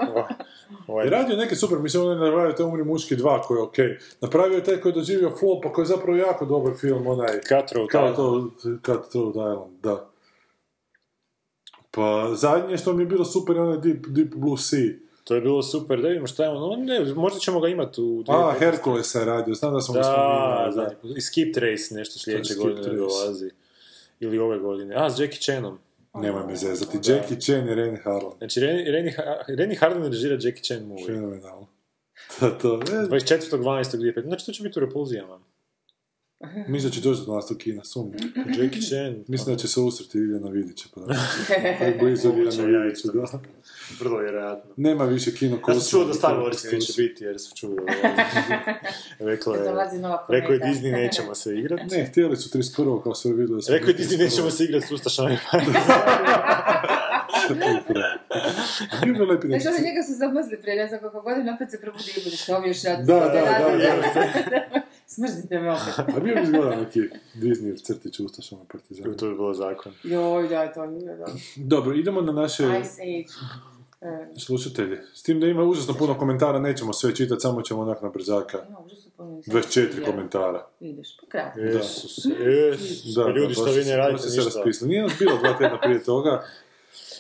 da. Ovaj, I radio je neke super, mislim, on je napravio taj Umri muški 2 koji je okej. Napravio je taj koji je doživio flop, a koji je zapravo jako dobar film, onaj... Cutthroat Island. to, Cutthroat Island, da. Pa zadnje što mi je bilo super je onaj Deep, Deep Blue Sea. To je bilo super, da vidimo šta je ono, ne, možda ćemo ga imati u... A, 2015. Herkulesa je radio, znam da sam ga Da, spominjao. zadnji put. I Skip Trace nešto sljedeće godine dolazi. Ili ove godine. A, s Jackie Chanom. Nemoj me zezati. Jackie Chan i Reni Harlan. Znači, Reni, Harlan režira Jackie Chan movie. Fenomenalno. To, to, e, 24.12.2015. Znači, to će biti u repulzijama. Mislim da će doći do nas u kina, sumnjam. Jackie Chan. Mislim da će se usreti Iljana Vidića, pa da. Blizu Iljana ja Vidića, da. Vrlo vjerojatno. Nema više kino Ja sam čuo da Star Wars neće biti, jer su čuli ovo. Reklo je, rekao je. Disney nećemo se igrat. Ne, htjeli su 31. kao sve vidio. Rekao je Disney nećemo se igrat s Ustašama i A bio bi lepi Znaš, oni cir- njega su zamrzli prije, ne znam koliko godina, opet se probudi i bude što mi još radi. Da, da, da, Smrzite me opet. A bio bi zgodan neki Disney crtić u Ustašama i Partizanu. To bi bilo zakon. Joj, da, to nije dobro. Dobro, idemo na naše Ice Age. E, slušatelje. S tim da ima užasno puno komentara, nećemo sve čitati, samo ćemo onak na brzaka. ima užasno puno mislim. 24 komentara. Vidiš, pa kratko. Jesus, jesus. Da, Pa ljudi, da, što vi ne radite se ništa. raspisali. Nije nas bilo dva tjedna prije toga.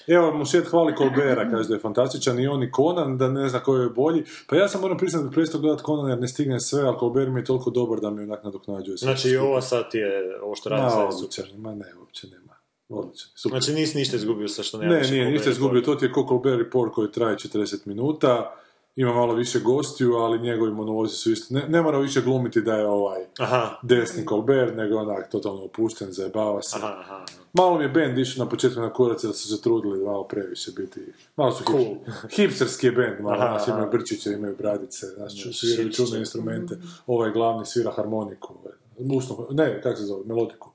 Evo, Mušet hvali Colbera, kaže da je fantastičan i on i Conan, da ne zna koji je bolji. Pa ja sam moram priznati da prestao gledati Conan jer ne stignem sve, ali Colbert mi je toliko dobar da mi onak nadoknađuje sve. Znači i ovo sad je, ovo što radi sad odličan, super. ma ne, uopće nema. Odličan, super. Znači nisi ništa izgubio sa što nema Ne, nije, ništa izgubio, to ti je ko Colbert Report koji traje 40 minuta, ima malo više gostiju, ali njegovi monolozi su isto, ne, ne mora više glumiti da je ovaj Aha, desni Colbert, nego onak totalno opušten, zajebava se. aha, aha. Malo mi je band išao na početku na kurac jer su se trudili malo previše biti, malo su Cool. hip- hipsterski je band, malo, Aha, aha. imaju brčiće, imaju bradice, znaš, ču- Znači, sviraju čudne instrumente, ovaj glavni svira harmoniku, ovaj, usno, ne, kako se zove, melodiku.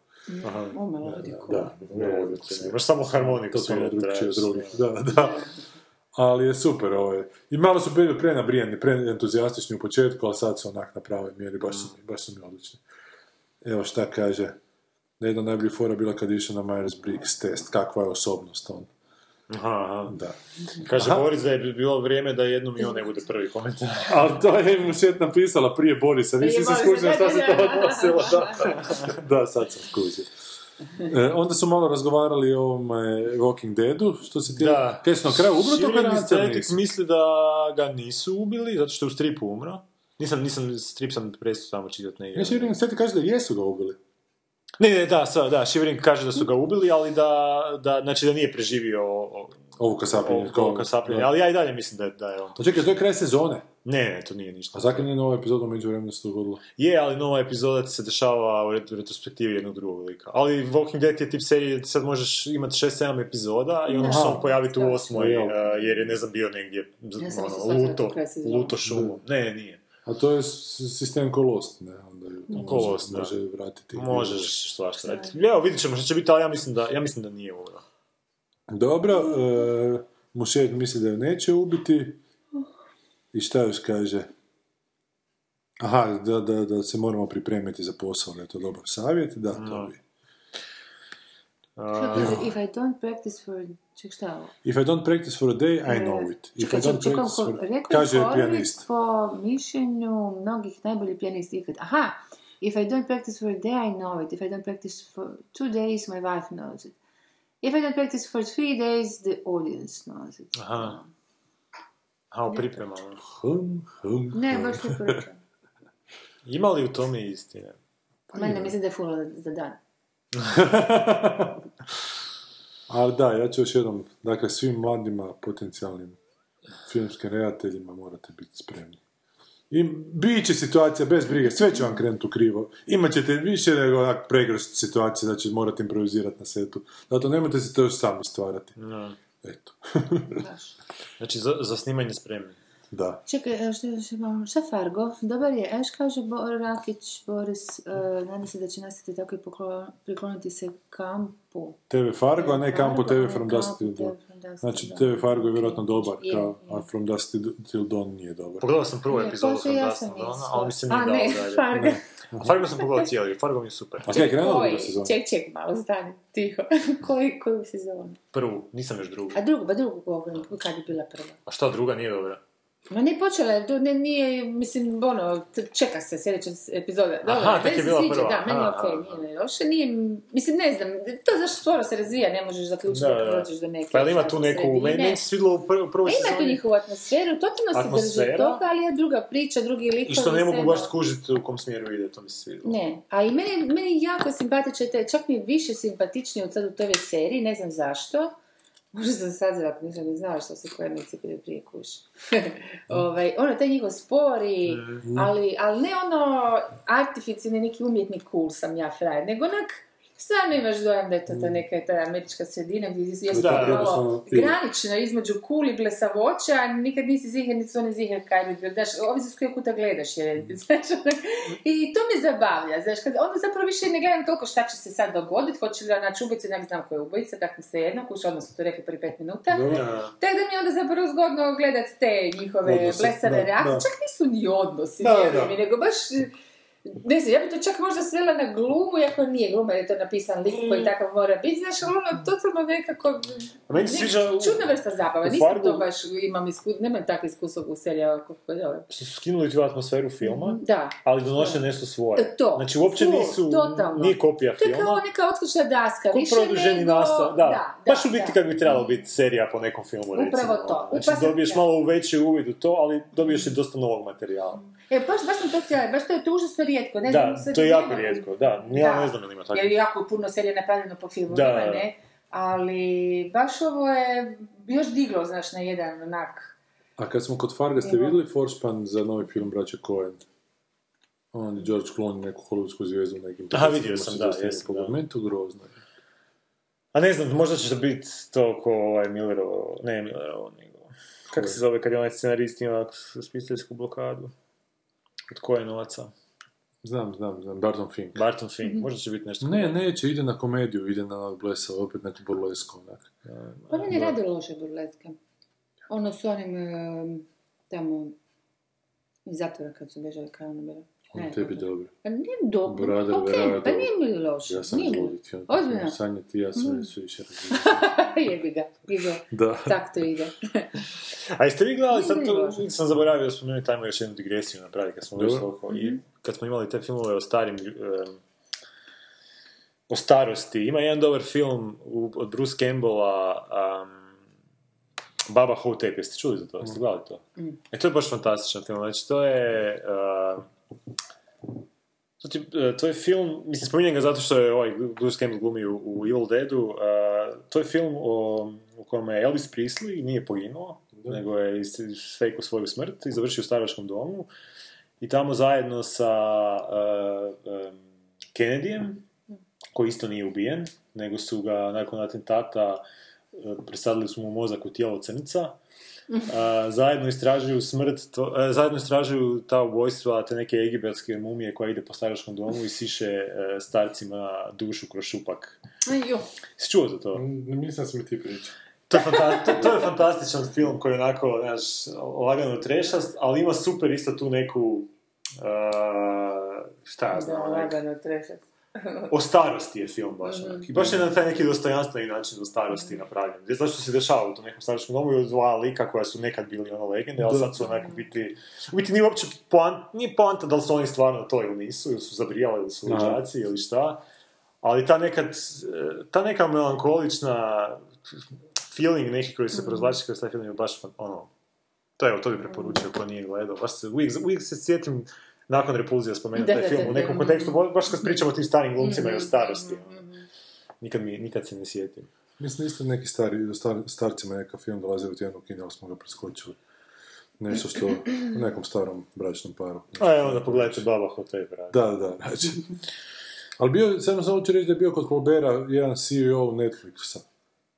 O, melodiku. Da, melodiku svira. Imaš samo harmoniku Totalno drugčije od drugih, da, da. Ali je super ovaj. I malo su bili prenabrijani, preentuzijastični u početku, ali sad su onak na pravoj mjeri, baš su, mi- baš su mi odlični. Evo šta kaže, jedna od najboljih fora bila kad je išao na Myers-Briggs test, kakva je osobnost on. Aha, aha. Da. Kaže Aha. Boris da je bilo vrijeme da jednom i on ne bude prvi komentar. Ali to je mu šet napisala prije Borisa, nisi se skužio šta se to odnosilo. Da, da sad sam skužio. E, onda su malo razgovarali o ovom e, Walking Deadu, što se ti... Da. Kaj su na kraju misli da ga nisu ubili, zato što je u stripu umro. Nisam, nisam, strip sam prestao samo čitati negdje. Ja Shivering Seti kaže da jesu ga ubili. Ne, ne, da, sa, da, Shivering kaže da su ga ubili, ali da, da, znači da nije preživio o- Ovo kasapljenje. ovo, ovo kasapljenje, ali ja i dalje mislim da, je- da je on. Pa čekaj, to je kraj sezone. Ne, ne, to nije ništa. A zakaj nije nova epizoda među vremenu se dogodilo? Je, ali nova epizoda se dešava u ret- u retrospektivi jednog drugog lika. Ali Walking Dead je tip serije, sad možeš imati 6-7 epizoda i onda će se on pojaviti u osmoj, uh, jer je, ne znam, bio negdje Ja sam ono, je luto, luto šumu. Ne, nije. A to je sistem Kolost, ne? Onda ju Ko Lost, da. može vratiti. Možeš svašta raditi. Evo, vidit ćemo što će biti, ali ja mislim da, ja mislim da nije ovo. Dobro, e, Mušet misli da ju neće ubiti. I šta još kaže? Aha, da, da, da se moramo pripremiti za posao, da je to dobar savjet. Da, to No. bi. Što kaže, if I don't practice for... Ček, šta je ovo? If I don't practice for a day, I know it. If Čekaj, I don't čekaj, practice for... rekao Kaže pijanist. po mišljenju mnogih najbolji pijanist ikad. Aha, if I don't practice for a day, I know it. If I don't practice for two days, my wife knows it. If I don't practice for three days, the audience knows it. Aha. A, u pripremama. Hum, hum, Ne, hum. baš poručujem. Ima li u tome istine? Mene mislim da je full za dan. Ali da, ja ću još jednom, dakle, svim mladima potencijalnim filmskim redateljima morate biti spremni. I bit će situacija bez brige, sve će vam krenuti u krivo. Imaćete više nego onak pregršt situacije da će morati improvizirati na setu. Zato nemojte se to još sami stvarati. No. Eto. Znači, za, za snimanje spremni. Da. Čekaj, što, što, malo- šta Fargo? Dobar je, još kaže Bo- Rakić, Boris, uh, nadam se da će nastaviti tako i poklo- prikloniti se kampu. TV Fargo, a ne a TV From Dusk Dusk Znači, TV. Fargo je vjerojatno dobar, Je, kao, je. a From Dusk Till- Dawn nije dobar. Pogledao sam prvu Je, epizodu pa From Dusk sam Till Dawn, ali mi se nije dao dalje. Fargo. Ne. A Fargo sam pogledao cijeli, Fargo mi je super. A kaj, krenula Koji? druga sezona? Ček, ček, malo stani, tiho. Koji, koju sezonu? Prvu, nisam još drugu. A drugu, ba drugu govorim, kad je bila prva? A šta druga nije dobra? Ma ne počela je, to ne, nije, mislim, ono, čeka se sljedeća epizoda. Dobro, Aha, tek je bila sviđa, prva. Da, meni je okej, aha. nije loše, nije, mislim, ne znam, to zašto sporo se razvija, ne možeš zaključiti Da, da, da. prođeš do neke Pa jel ima tu neku, meni, meni se svidjelo u pr- prvoj Ima tu sezoni njihovu atmosferu, totalno se drži toga, ali je druga priča, drugi likovi. i što ne mogu sve, baš skužiti u kom smjeru ide, to mi se svidjelo. Ne, a i meni, meni jako simpatičan, taj, čak mi je više simpatičniji od sad u toj seriji, ne znam zašto. Možda sam sad nisam ni znala što se kojernici prije prije kuš. ovaj, ono, taj njihov spor i, ali, ali ne ono artificijalni neki umjetni cool sam ja frajer, nego onak, stvarno imaš dojam da je to ta neka ta američka sredina gdje je malo granično između cool i blesavoća, a nikad nisi ziher, niti su oni ziher kaj bi bio. Znaš, ovisi s kojeg kuta gledaš, jer, znaš, onak, i to me zabavlja, znaš, kad onda zapravo više ne gledam toliko šta će se sad dogoditi, hoće li da naći ubicu, nek znam ko je ubojica, tako mi se jedno, kuš, odmah su to rekli prvi pet minuta. Tako da mi je onda zapravo zgodno gledat te njihove blesave reakcije, čak nisu ni odnosi, Da, da. mi, nego baš, ne znam, ja bi to čak možda svela na glumu, iako nije gluma, je to napisan lik koji takav mora biti, znaš, ali ono, totalno nekako, A meni se sviđa čudna vrsta zabava, nisam Fargu- to baš, imam iskustvo, nemam takve iskustva u serijama, kako je. Što su skinuli tu atmosferu filma, Da. ali donoše nešto svoje. E, to. Znači, uopće To, nisu, totalno. nije kopija To je kao filma. neka odskočna daska, Ko više produženi nego... nastav, da. da, Baš da, u biti kad bi trebalo biti serija po nekom filmu, recimo. Upravo to. ono. Znači, Upravo dobiješ da. malo veći uvid u to, ali dobiješ i dosta novog materijala. E, baš, baš sam to htjela, baš to je to užasno rijetko, ne Da, znam, sad to je nema- jako rijetko, da. Ja Da. ne znam da li ima tako. Jer je jako puno serija napravljeno po filmu, Da, da. ne? Ali baš ovo je još diglo, znaš, na jedan onak... A kad smo kod Farga, ste vidjeli forspan za novi film Braće Coen? On je George Clooney, neku hollywoodsku zvijezdu nekim Aha, vidio sam, da, jesam, da. Meni to grozno. je. A ne znam, možda će to biti to ko ovaj Millerovo, ne Millerovo, nego... Kako se zove kad je onaj scenarist ima spisateljsku blokadu? Od koje novaca? Znam, znam, znam, Barton Fink. Barton Fink, možda će biti nešto... Ne, neće, ide na komediju, ide na blesa, opet neku burlesku, onak. Pa meni rade loše burletke. Ono s onim tamo iz zatvora kad su bežali kanabera. On tebi dobro. Pa nije dobro, Brother, ok, brother. pa nije mi loše. Ja sam nije mi- izludit. Ozbiljno? Sanje ti ja sve Mm. više. Jebi ga, ide. Da. Tak to ide. A jeste vi gledali, sad to sam zaboravio spomenuti, ajmo još jednu digresiju napraviti kad smo već Dobro. toliko. I kad smo imali te filmove o starim, em, o starosti. Ima jedan dobar film u- od Bruce Campbella, um, Baba Hotep, jeste čuli za to? Jeste gledali to? Mm. E, to je baš fantastičan film. Znači, to je... uh, ti- e, to je film, mislim, spominjem ga zato što je ovaj Bruce Campbell glumi u, u Evil Deadu. uh, to je film o, u kojem je Elvis Presley nije poginuo, nego je fejko svoju smrt i završio u staračkom domu. I tamo zajedno sa uh, um, Kennedyjem, koji isto nije ubijen, nego su ga nakon atentata uh, presadili su mu mozak u tijelo crnca. Uh, zajedno istražuju smrt, to- uh, zajedno istražuju ta ubojstva, te neke egipatske mumije koja ide po staračkom domu i siše uh, starcima dušu kroz šupak. Si čuo za to? Mislim da sam mi ti pričao. To je, fanta- to, to je fantastičan film koji je onako, znaš, lagano trešast, ali ima super isto tu neku, uh, šta ja Da, znam, nek- lagano trešat. O starosti je film baš Mhm. onak. I baš je na taj neki dostojanstveni način o starosti napravljen. Gdje zašto se dešava u tom nekom staračkom domu i dva lika koja su nekad bili ono legende, ali sad su onako biti... U biti nije uopće poanta, nije poanta da li su oni stvarno to ili nisu, ili su zabrijali, ili su Aha. luđaci ili šta. Ali ta nekad, ta neka melankolična feeling neki koji Mhm. se provlači kroz taj film je baš ono, to evo, to bi preporučio ko nije gledao. Baš se, uvijek, uvijek se sjetim nakon repulzija spomenuti taj film da, u nekom kontekstu, baš kad pričamo o tim starim glumcima i o Mhm, starosti. mhm. Nikad, mi, nikad se ne sjetim. Mislim isto neki stari, star, starcima neka film dolazi u tjednu kino, ali smo ga preskočili. Nešto što u nekom starom bračnom paru. A evo da pogledajte Baba radi. Da, da. Znači. Ali bio, samo sam hoću reći da je bio kod Colbera jedan CEO Netflixa.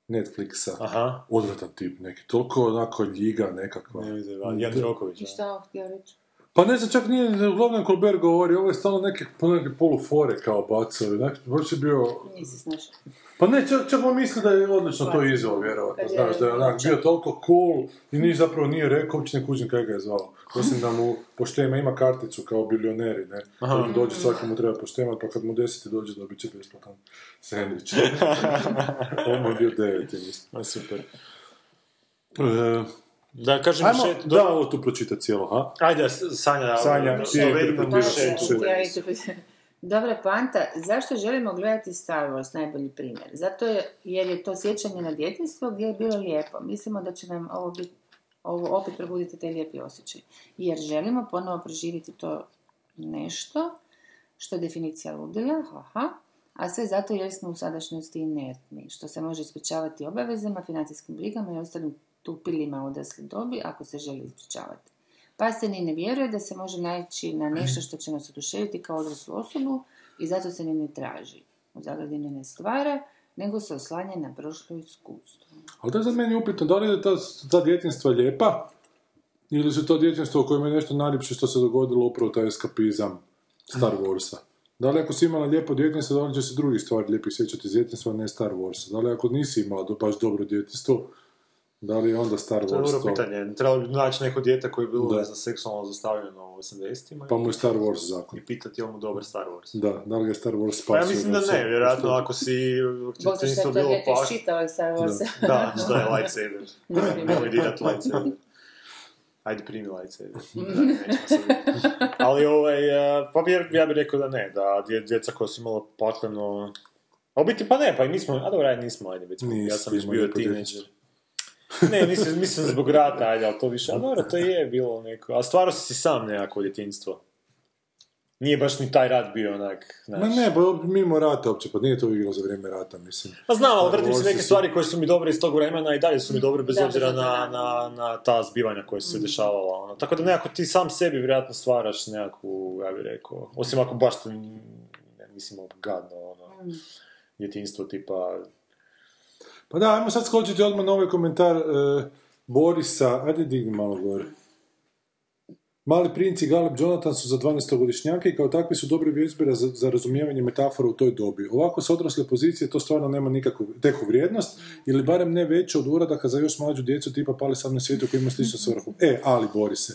Netflixa. Aha. Odvratan tip neki, toliko onako ljiga nekakva. Ne vidim, Jan Droković. I šta htio reći? Pa ne znam, čak nije, uglavnom Colbert govori, ovo je stalno neke, po neke polufore kao bacali, znači, baš je bio... Nisi snašao. Pa ne, čak, čak on misli da je odlično to izveo, vjerovatno, znaš, da je onak bio toliko cool i ni zapravo nije rekao, uopće ne kužim kaj ga je zvao. Osim da mu poštema ima karticu kao bilioneri, ne, Aha. Kad mu dođe svaki mu treba poštemat, pa kad mu deseti dođe dobit će besplatan sandvič. on mu je bio deveti, mislim. Super. E, Da, kažem ajmo, šet, da ovo tu pročita cijelo, ha? Ajde, Sanja, Sanja, ti je. Dobra poanta, zašto želimo gledati Star Wars, najbolji primjer? Zato je, jer je to sjećanje na djetinstvo gdje je bilo lijepo. Mislimo da će nam ovo, bit, ovo opet probuditi te lijepi osjećaj. Jer želimo ponovo proživjeti to nešto što je definicija ludila, haha, a sve zato jer smo u sadašnjosti inertni, što se može ispričavati obavezama, financijskim brigama i ostalim tupilima u odrasle dobi ako se želi ispričavati. Pa se ni ne vjeruje da se može naći na nešto što će nas oduševiti kao odraslu osobu i zato se ni ne traži. U zagradi ni ne stvara, nego se oslanja na prošlo iskustvo. Ali to je za meni upitno, da li je ta, ta djetinstva lijepa, ili su to djetinstvo u kojem je nešto najljepše što se dogodilo upravo taj eskapizam Star Warsa. Da li ako si imala lijepo djetinstvo, da li će se drugih stvari lijepih sjećati iz djetinstva, ne Star Warsa? Da li ako nisi imala do, baš dobro djetinstvo, da li je onda Star To je Wars dobro to? pitanje. Trebalo bi naći neko dijete koje je bilo Da. znam, seksualno zastavljeno u 80-ima Pa mu je Star Wars zakon. i pitati je li mu dobar Star Wars. Da, da li ga je Star Wars spasio? Pa ja mislim da ne, vjerojatno ako si šta djetinjstvo je to bilo dijete paš... iščitalo iz Star Warsa. Da, što je lightsaber. Nemoj dirat lightsaber. Ajde primi lightsaber. Da. Ali ovaj, eh, pa bi, ja bih rekao da ne, da dje, djeca koja su imala pakleno... A u biti pa ne, pa i nismo, a dobro, ajde nismo, ajde, već, ja sam već bio tineđer. Ne, mislim, mislim zbog rata, ajde, ali to više, a dobro, to je bilo neko, a stvarno si si sam nekako djetinjstvo. Nije baš ni taj rat bio onak, znaš. Ma ne, pa mimo rata uopće, pa nije to igralo za vrijeme rata, mislim. Pa znam, ali vrtim se neke su- stvari koje su mi dobre iz tog vremena i dalje su mi dobre bez Da, obzira na, na, na ta zbivanja koje su se dešavala. Ono. Tako da nekako ti sam sebi vjerojatno stvaraš nekakvu, ja bih rekao, osim ako baš to ne, mislim gadno, ono, djetinstvo tipa, Pa da, ajmo sad skočiti odmah na ovaj komentar e, Borisa, ajde digni malo gore. Mali princ i Galeb Jonathan su za 12-godišnjake i kao takvi su dobri vježbe za, razumijevanje metafora u toj dobi. Ovako s odrasle pozicije to stvarno nema nikakvu teku vrijednost, ili barem ne veće od uradaka za još mlađu djecu tipa Pali sam na svijetu koji ima sličnu svrhu. E, ali Borise,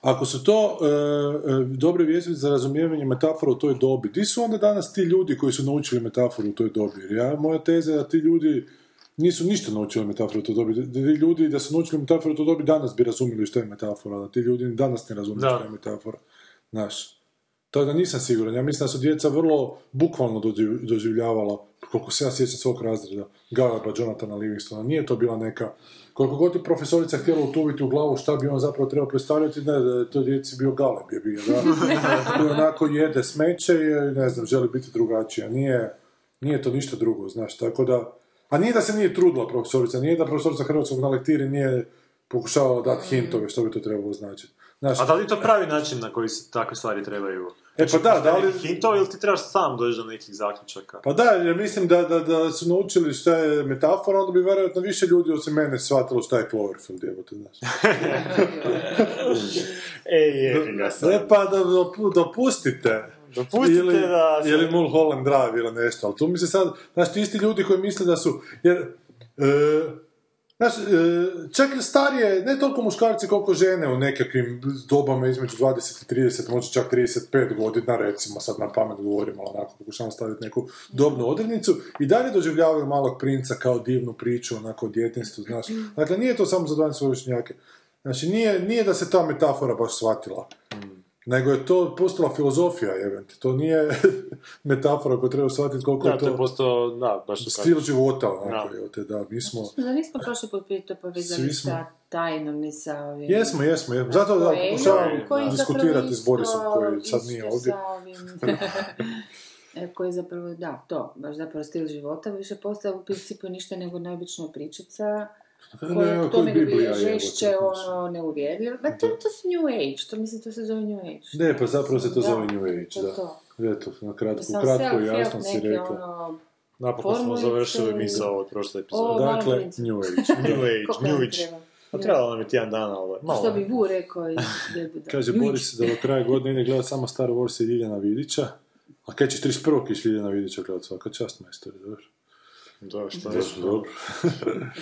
ako su to e, e, za razumijevanje metafora u toj dobi, di su onda danas ti ljudi koji su naučili metaforu u toj dobi? Ja, moja teza je da ti ljudi nisu ništa naučili metaforu u toj dobi. Da ti ljudi da su naučili metaforu u toj dobi danas bi razumjeli što je metafora, da ti ljudi danas ne razumiju što je metafora. Znaš, to da nisam siguran. Ja mislim da su djeca vrlo bukvalno doživ- doživljavala, koliko se ja sjećam svog razreda, Galeba, Jonathana Livingstona. Nije to bila neka... Koliko god je profesorica htjela utuviti u glavu šta bi on zapravo trebao predstavljati, ne, da je to djeci bio Galeb je bio, da. Koji onako jede smeće i, ne znam, želi biti drugačija. Nije, nije to ništa drugo, znaš, tako da... A nije da se nije trudila profesorica, nije da profesorica hrvatskog na lektiri nije pokušavala dati hintove što bi to trebalo značiti. Znaš, A da li je to pravi način na koji se takve stvari trebaju? E pa da, da li... Hintova ili ti trebaš sam doći do nekih zaključaka? Pa da, jer mislim da, da, da su naučili šta je metafora, onda bi vjerojatno više ljudi osim mene shvatilo šta je Cloverfield, jebote, znaš. E, je, ga sad. E pa da dopu- dopustite. Dopustite ili, da se- Ili Mulholland Drive ili nešto, ali tu mi se sad, znaš, ti isti ljudi koji misle da su, jer, e, znaš, e, čak starije, ne toliko muškarci koliko žene u nekakvim dobama između 20 i 30, možda čak 35 godina, recimo, sad na pamet govorim, ali onako pokušavam staviti neku dobnu odrednicu, i dalje doživljavaju malog princa kao divnu priču, onako o djetinstvu, znaš. Dakle, nije to samo za 12-godišnjake. Znači, nije, nije da se ta metafora baš shvatila. Nego je to postala filozofija, jebente. To nije metafora koju treba shvatiti koliko Da, je to je to postao, da, baš to stil života, onako, Da. jebote, da, mi smo... Da nismo prošli put prije to povezali Svi smo- sa tajnom, ni sa ovim... Jesmo, jesmo, jesmo. Zato da pokušavam diskutirati s Borisom koji sad nije ovdje. E, koji je zapravo, da, to, baš zapravo stil života, više postaje u principu ništa nego neobična pričica, Ne, koja ne, Biblija, dobije jebote, žešće, ono, neuvjerljivo. Ma to, to su New Age, to mislim, to se zove New Age. Ne, pa zapravo se to Da, zove New Age, to da. to. Eto, na kratko, Sam kratko i jasno si rekla. ono, Napokon smo završili i- misao od prošle epizode. Dakle. New Age. New Age, New Age. Pa trebalo nam je tjedan dana, ali malo. Što bi Vu rekao iz Debuda? Kaže Boris da do kraja godine ide gledat samo Star Wars i Ljiljana Vidića. A kaj ćeš 31. kiš Ljiljana Vidića gledat svaka čast majstori, dobro. Da, što Dobro, dobro.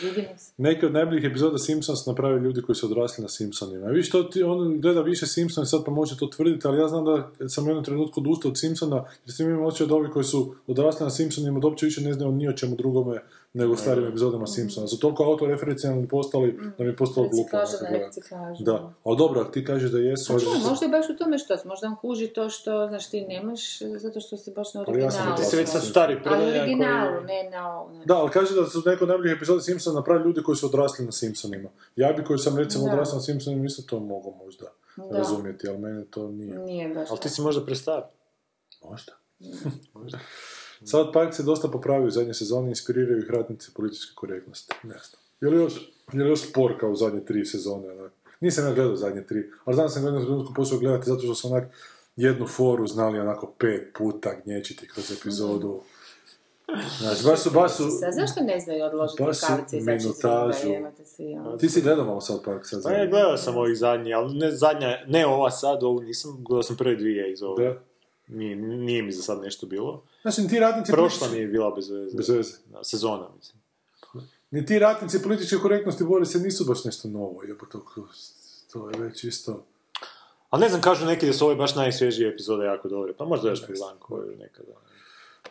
Vidimo se. Neke od najboljih epizoda Simpsons napravili ljudi koji su odrasli na Simpsonima. I viš to ti, on gleda više Simpsona sad pa može to tvrditi, ali ja znam da sam u jednom trenutku odustao od Simpsona, jer sam imao osjećaj da ovi koji su odrasli na Simpsonima da uopće više ne znaju ni o čemu drugome nego starim epizodama Simpsona. Su toliko autoreferencijalni postali da mi je postalo glupo. Da, ali dobro, ako ti kažeš da jesu... Pa ali- čuj, možda je baš u tome što, možda on kuži to što, znaš, ti nemaš, zato što si baš na Ali ja sam originalu. ti si već sad stari Ali predaja originalu, koji- ne na ovo. Da, ali kaže da su neko najboljih epizoda Simpsona napravili ljudi koji su odrasli na Simpsonima. Ja bi koji sam recimo Da. odrasao na Simpsonima isto to mogao možda Da. razumjeti, ali mene to nije. Nije baš Ali ti si možda prestar. Možda. South Park se dosta popravio u zadnje sezoni, inspiriraju ih ratnici političke korektnosti. Ne znam. Je li još, je li još spor kao u zadnje tri sezone? Onak? Nisam ja gledao zadnje tri, ali znam sam jednom trenutku počeo gledati zato što su onak jednu foru znali onako pet puta gnječiti kroz epizodu. Znači, baš su, baš su... Zašto ne znaju odložiti baš su rukavice i će minutažu. ono. Ti si gledao malo South Park sad Pa ja gledao sam ovih zadnjih, ali ne zadnja, ne ova sad, ovu nisam, gledao sam prve dvije iz. Da. Nije, nije mi za sad nešto bilo. Znači, ti ratnici... Prošla mi je bila bez veze. Bez veze. Da, sezona, mislim. Ni ti ratnici političke korektnosti bore se nisu baš nešto novo, jebote, to, to je već isto... Ali ne znam, kažu neki da su ove baš najsvježije epizode jako dobre. Pa možda još Milan koju nekada.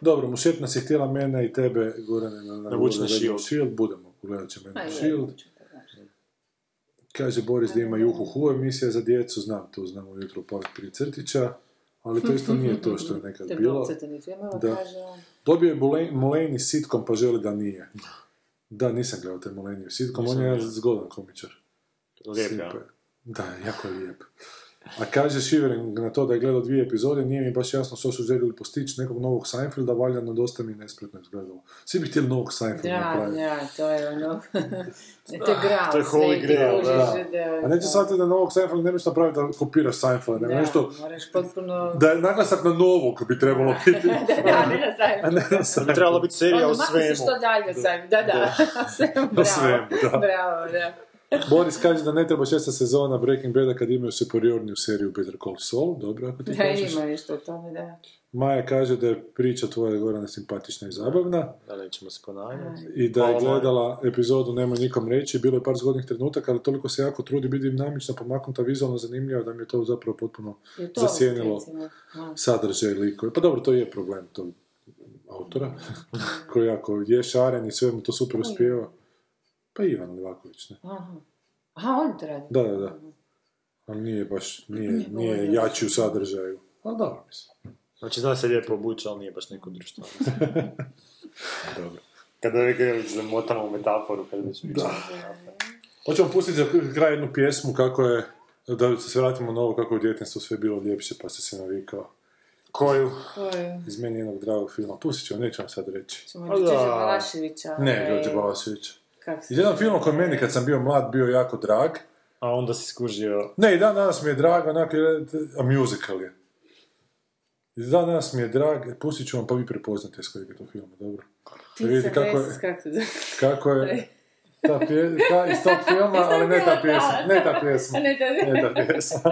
Dobro, Mušet nas je htjela mene i tebe, Gorane, na, na, na Shield. Shield. Budemo, gledat ćemo Ma, na je, Shield. Kaže Boris da ima Juhu Hu emisija za djecu, znam to, znam ujutro pored prije crtića, ali to isto nije to što je nekad bilo. Da. Dobio je Mulaney- sitkom pa želi da nije. Da, nisam gledao taj Mulaney sitkom, on je jedan zgodan komičar. Lijep, ja. je. Da, jako je lijep. A kaže Shivering na to da je gledao dvije epizode, nije mi baš jasno što su željeli postići nekog novog Seinfelda, valjda no dosta mi je nespretno izgledalo. Svi bi htjeli novog Seinfelda Da, napraviti. da, to je ono... to je grao, To je holy grail, da. A neće shvatiti da novog Seinfelda ne možeš napraviti da kopiraš Seinfelda, nego Da, nešto moraš potpuno... da je naglasak na novog bi trebalo biti. da, da, ne na sajmu. A ne na Da Seinfelda. biti serija Ono, o makni se svemu. što dalje. Da, da, svemu, bravo. svemu, da. Bravo, da. Boris kaže da ne treba šesta sezona Breaking Bada kad imaju superiorniju seriju Better Call Saul, dobro ako ti Da, kažeš. ima nešto o tome, da. Maja kaže da je priča tvoja Gorana simpatična i zabavna. Da, nećemo se ponavljati. I da je gledala epizodu Nemoj nikom reći, bilo je par zgodnih trenutaka, ali toliko se jako trudi biti dinamična, pomaknuta, vizualno zanimljiva, da mi je to zapravo potpuno Je to zasjenilo sadržaj likove. Pa dobro, to je problem tog autora, koji jako je šaren i sve mu to super uspijeva. Pa Ivan Livaković, ne? Aha. Aha, on to radi. Da, da, da. Ali nije baš, nije, Nije jači u sadržaju. Ali dobro, mislim. Znači, zna se lijepo obući, ali nije baš neko društvo. Dobro. Kada je Grelić zamotamo u metaforu, kada već pričamo. Hoćemo pustiti za kraj jednu pjesmu kako je, da se vratimo na ovo kako je u djetinstvu sve bilo ljepše pa se se navikao. Koju? Koju? Iz meni jednog dragog filma. Pustit ću vam, neću vam sad reći. Ćemo Đorđe da. Balaševića. Ne, ovaj, Đorđe Balašević. Kako se Iz jednog zove? filma koji meni kad sam bio mlad bio jako drag. A onda si skužio... Ne, i dan danas mi je drag, onako, je- a musical je. I dan danas mi je drag, pustit ću vam pa vi prepoznate s kojeg je to filma, dobro? Da vidite Ptica kako je, kako se kako je ta pje, ta, iz tog filma, ali ne ta pjesma, ne ta pjesma. A ne ta- Ne ta pjesma.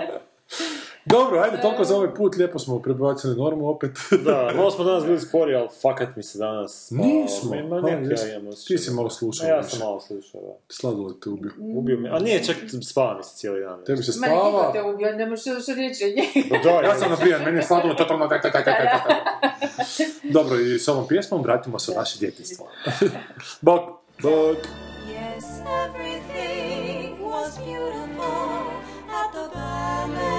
Dobro, ajde, toliko za ovaj put, lijepo smo prebacili normu opet. Da, malo smo danas bili spori, ali fakat mi se danas... Nismo. Ma, A, nekak jesi. ja. Ti si malo slušao Ma, Ja sam malo slušao, da. Sladoled te ubio. Ubio me, a nije čak spava mi se cijeli dan. Tebi se Ma niko spava. te ubio, ne možeš što reći od njega. Pa da, Ja sam napijan, meni je sladoled totalno tak, tak, tak, tak, tak, tak. Dobro, i s ovom pjesmom vratimo se u naše djetinstvo. Bok. Bok. Yes, everything was beautiful at the ballet.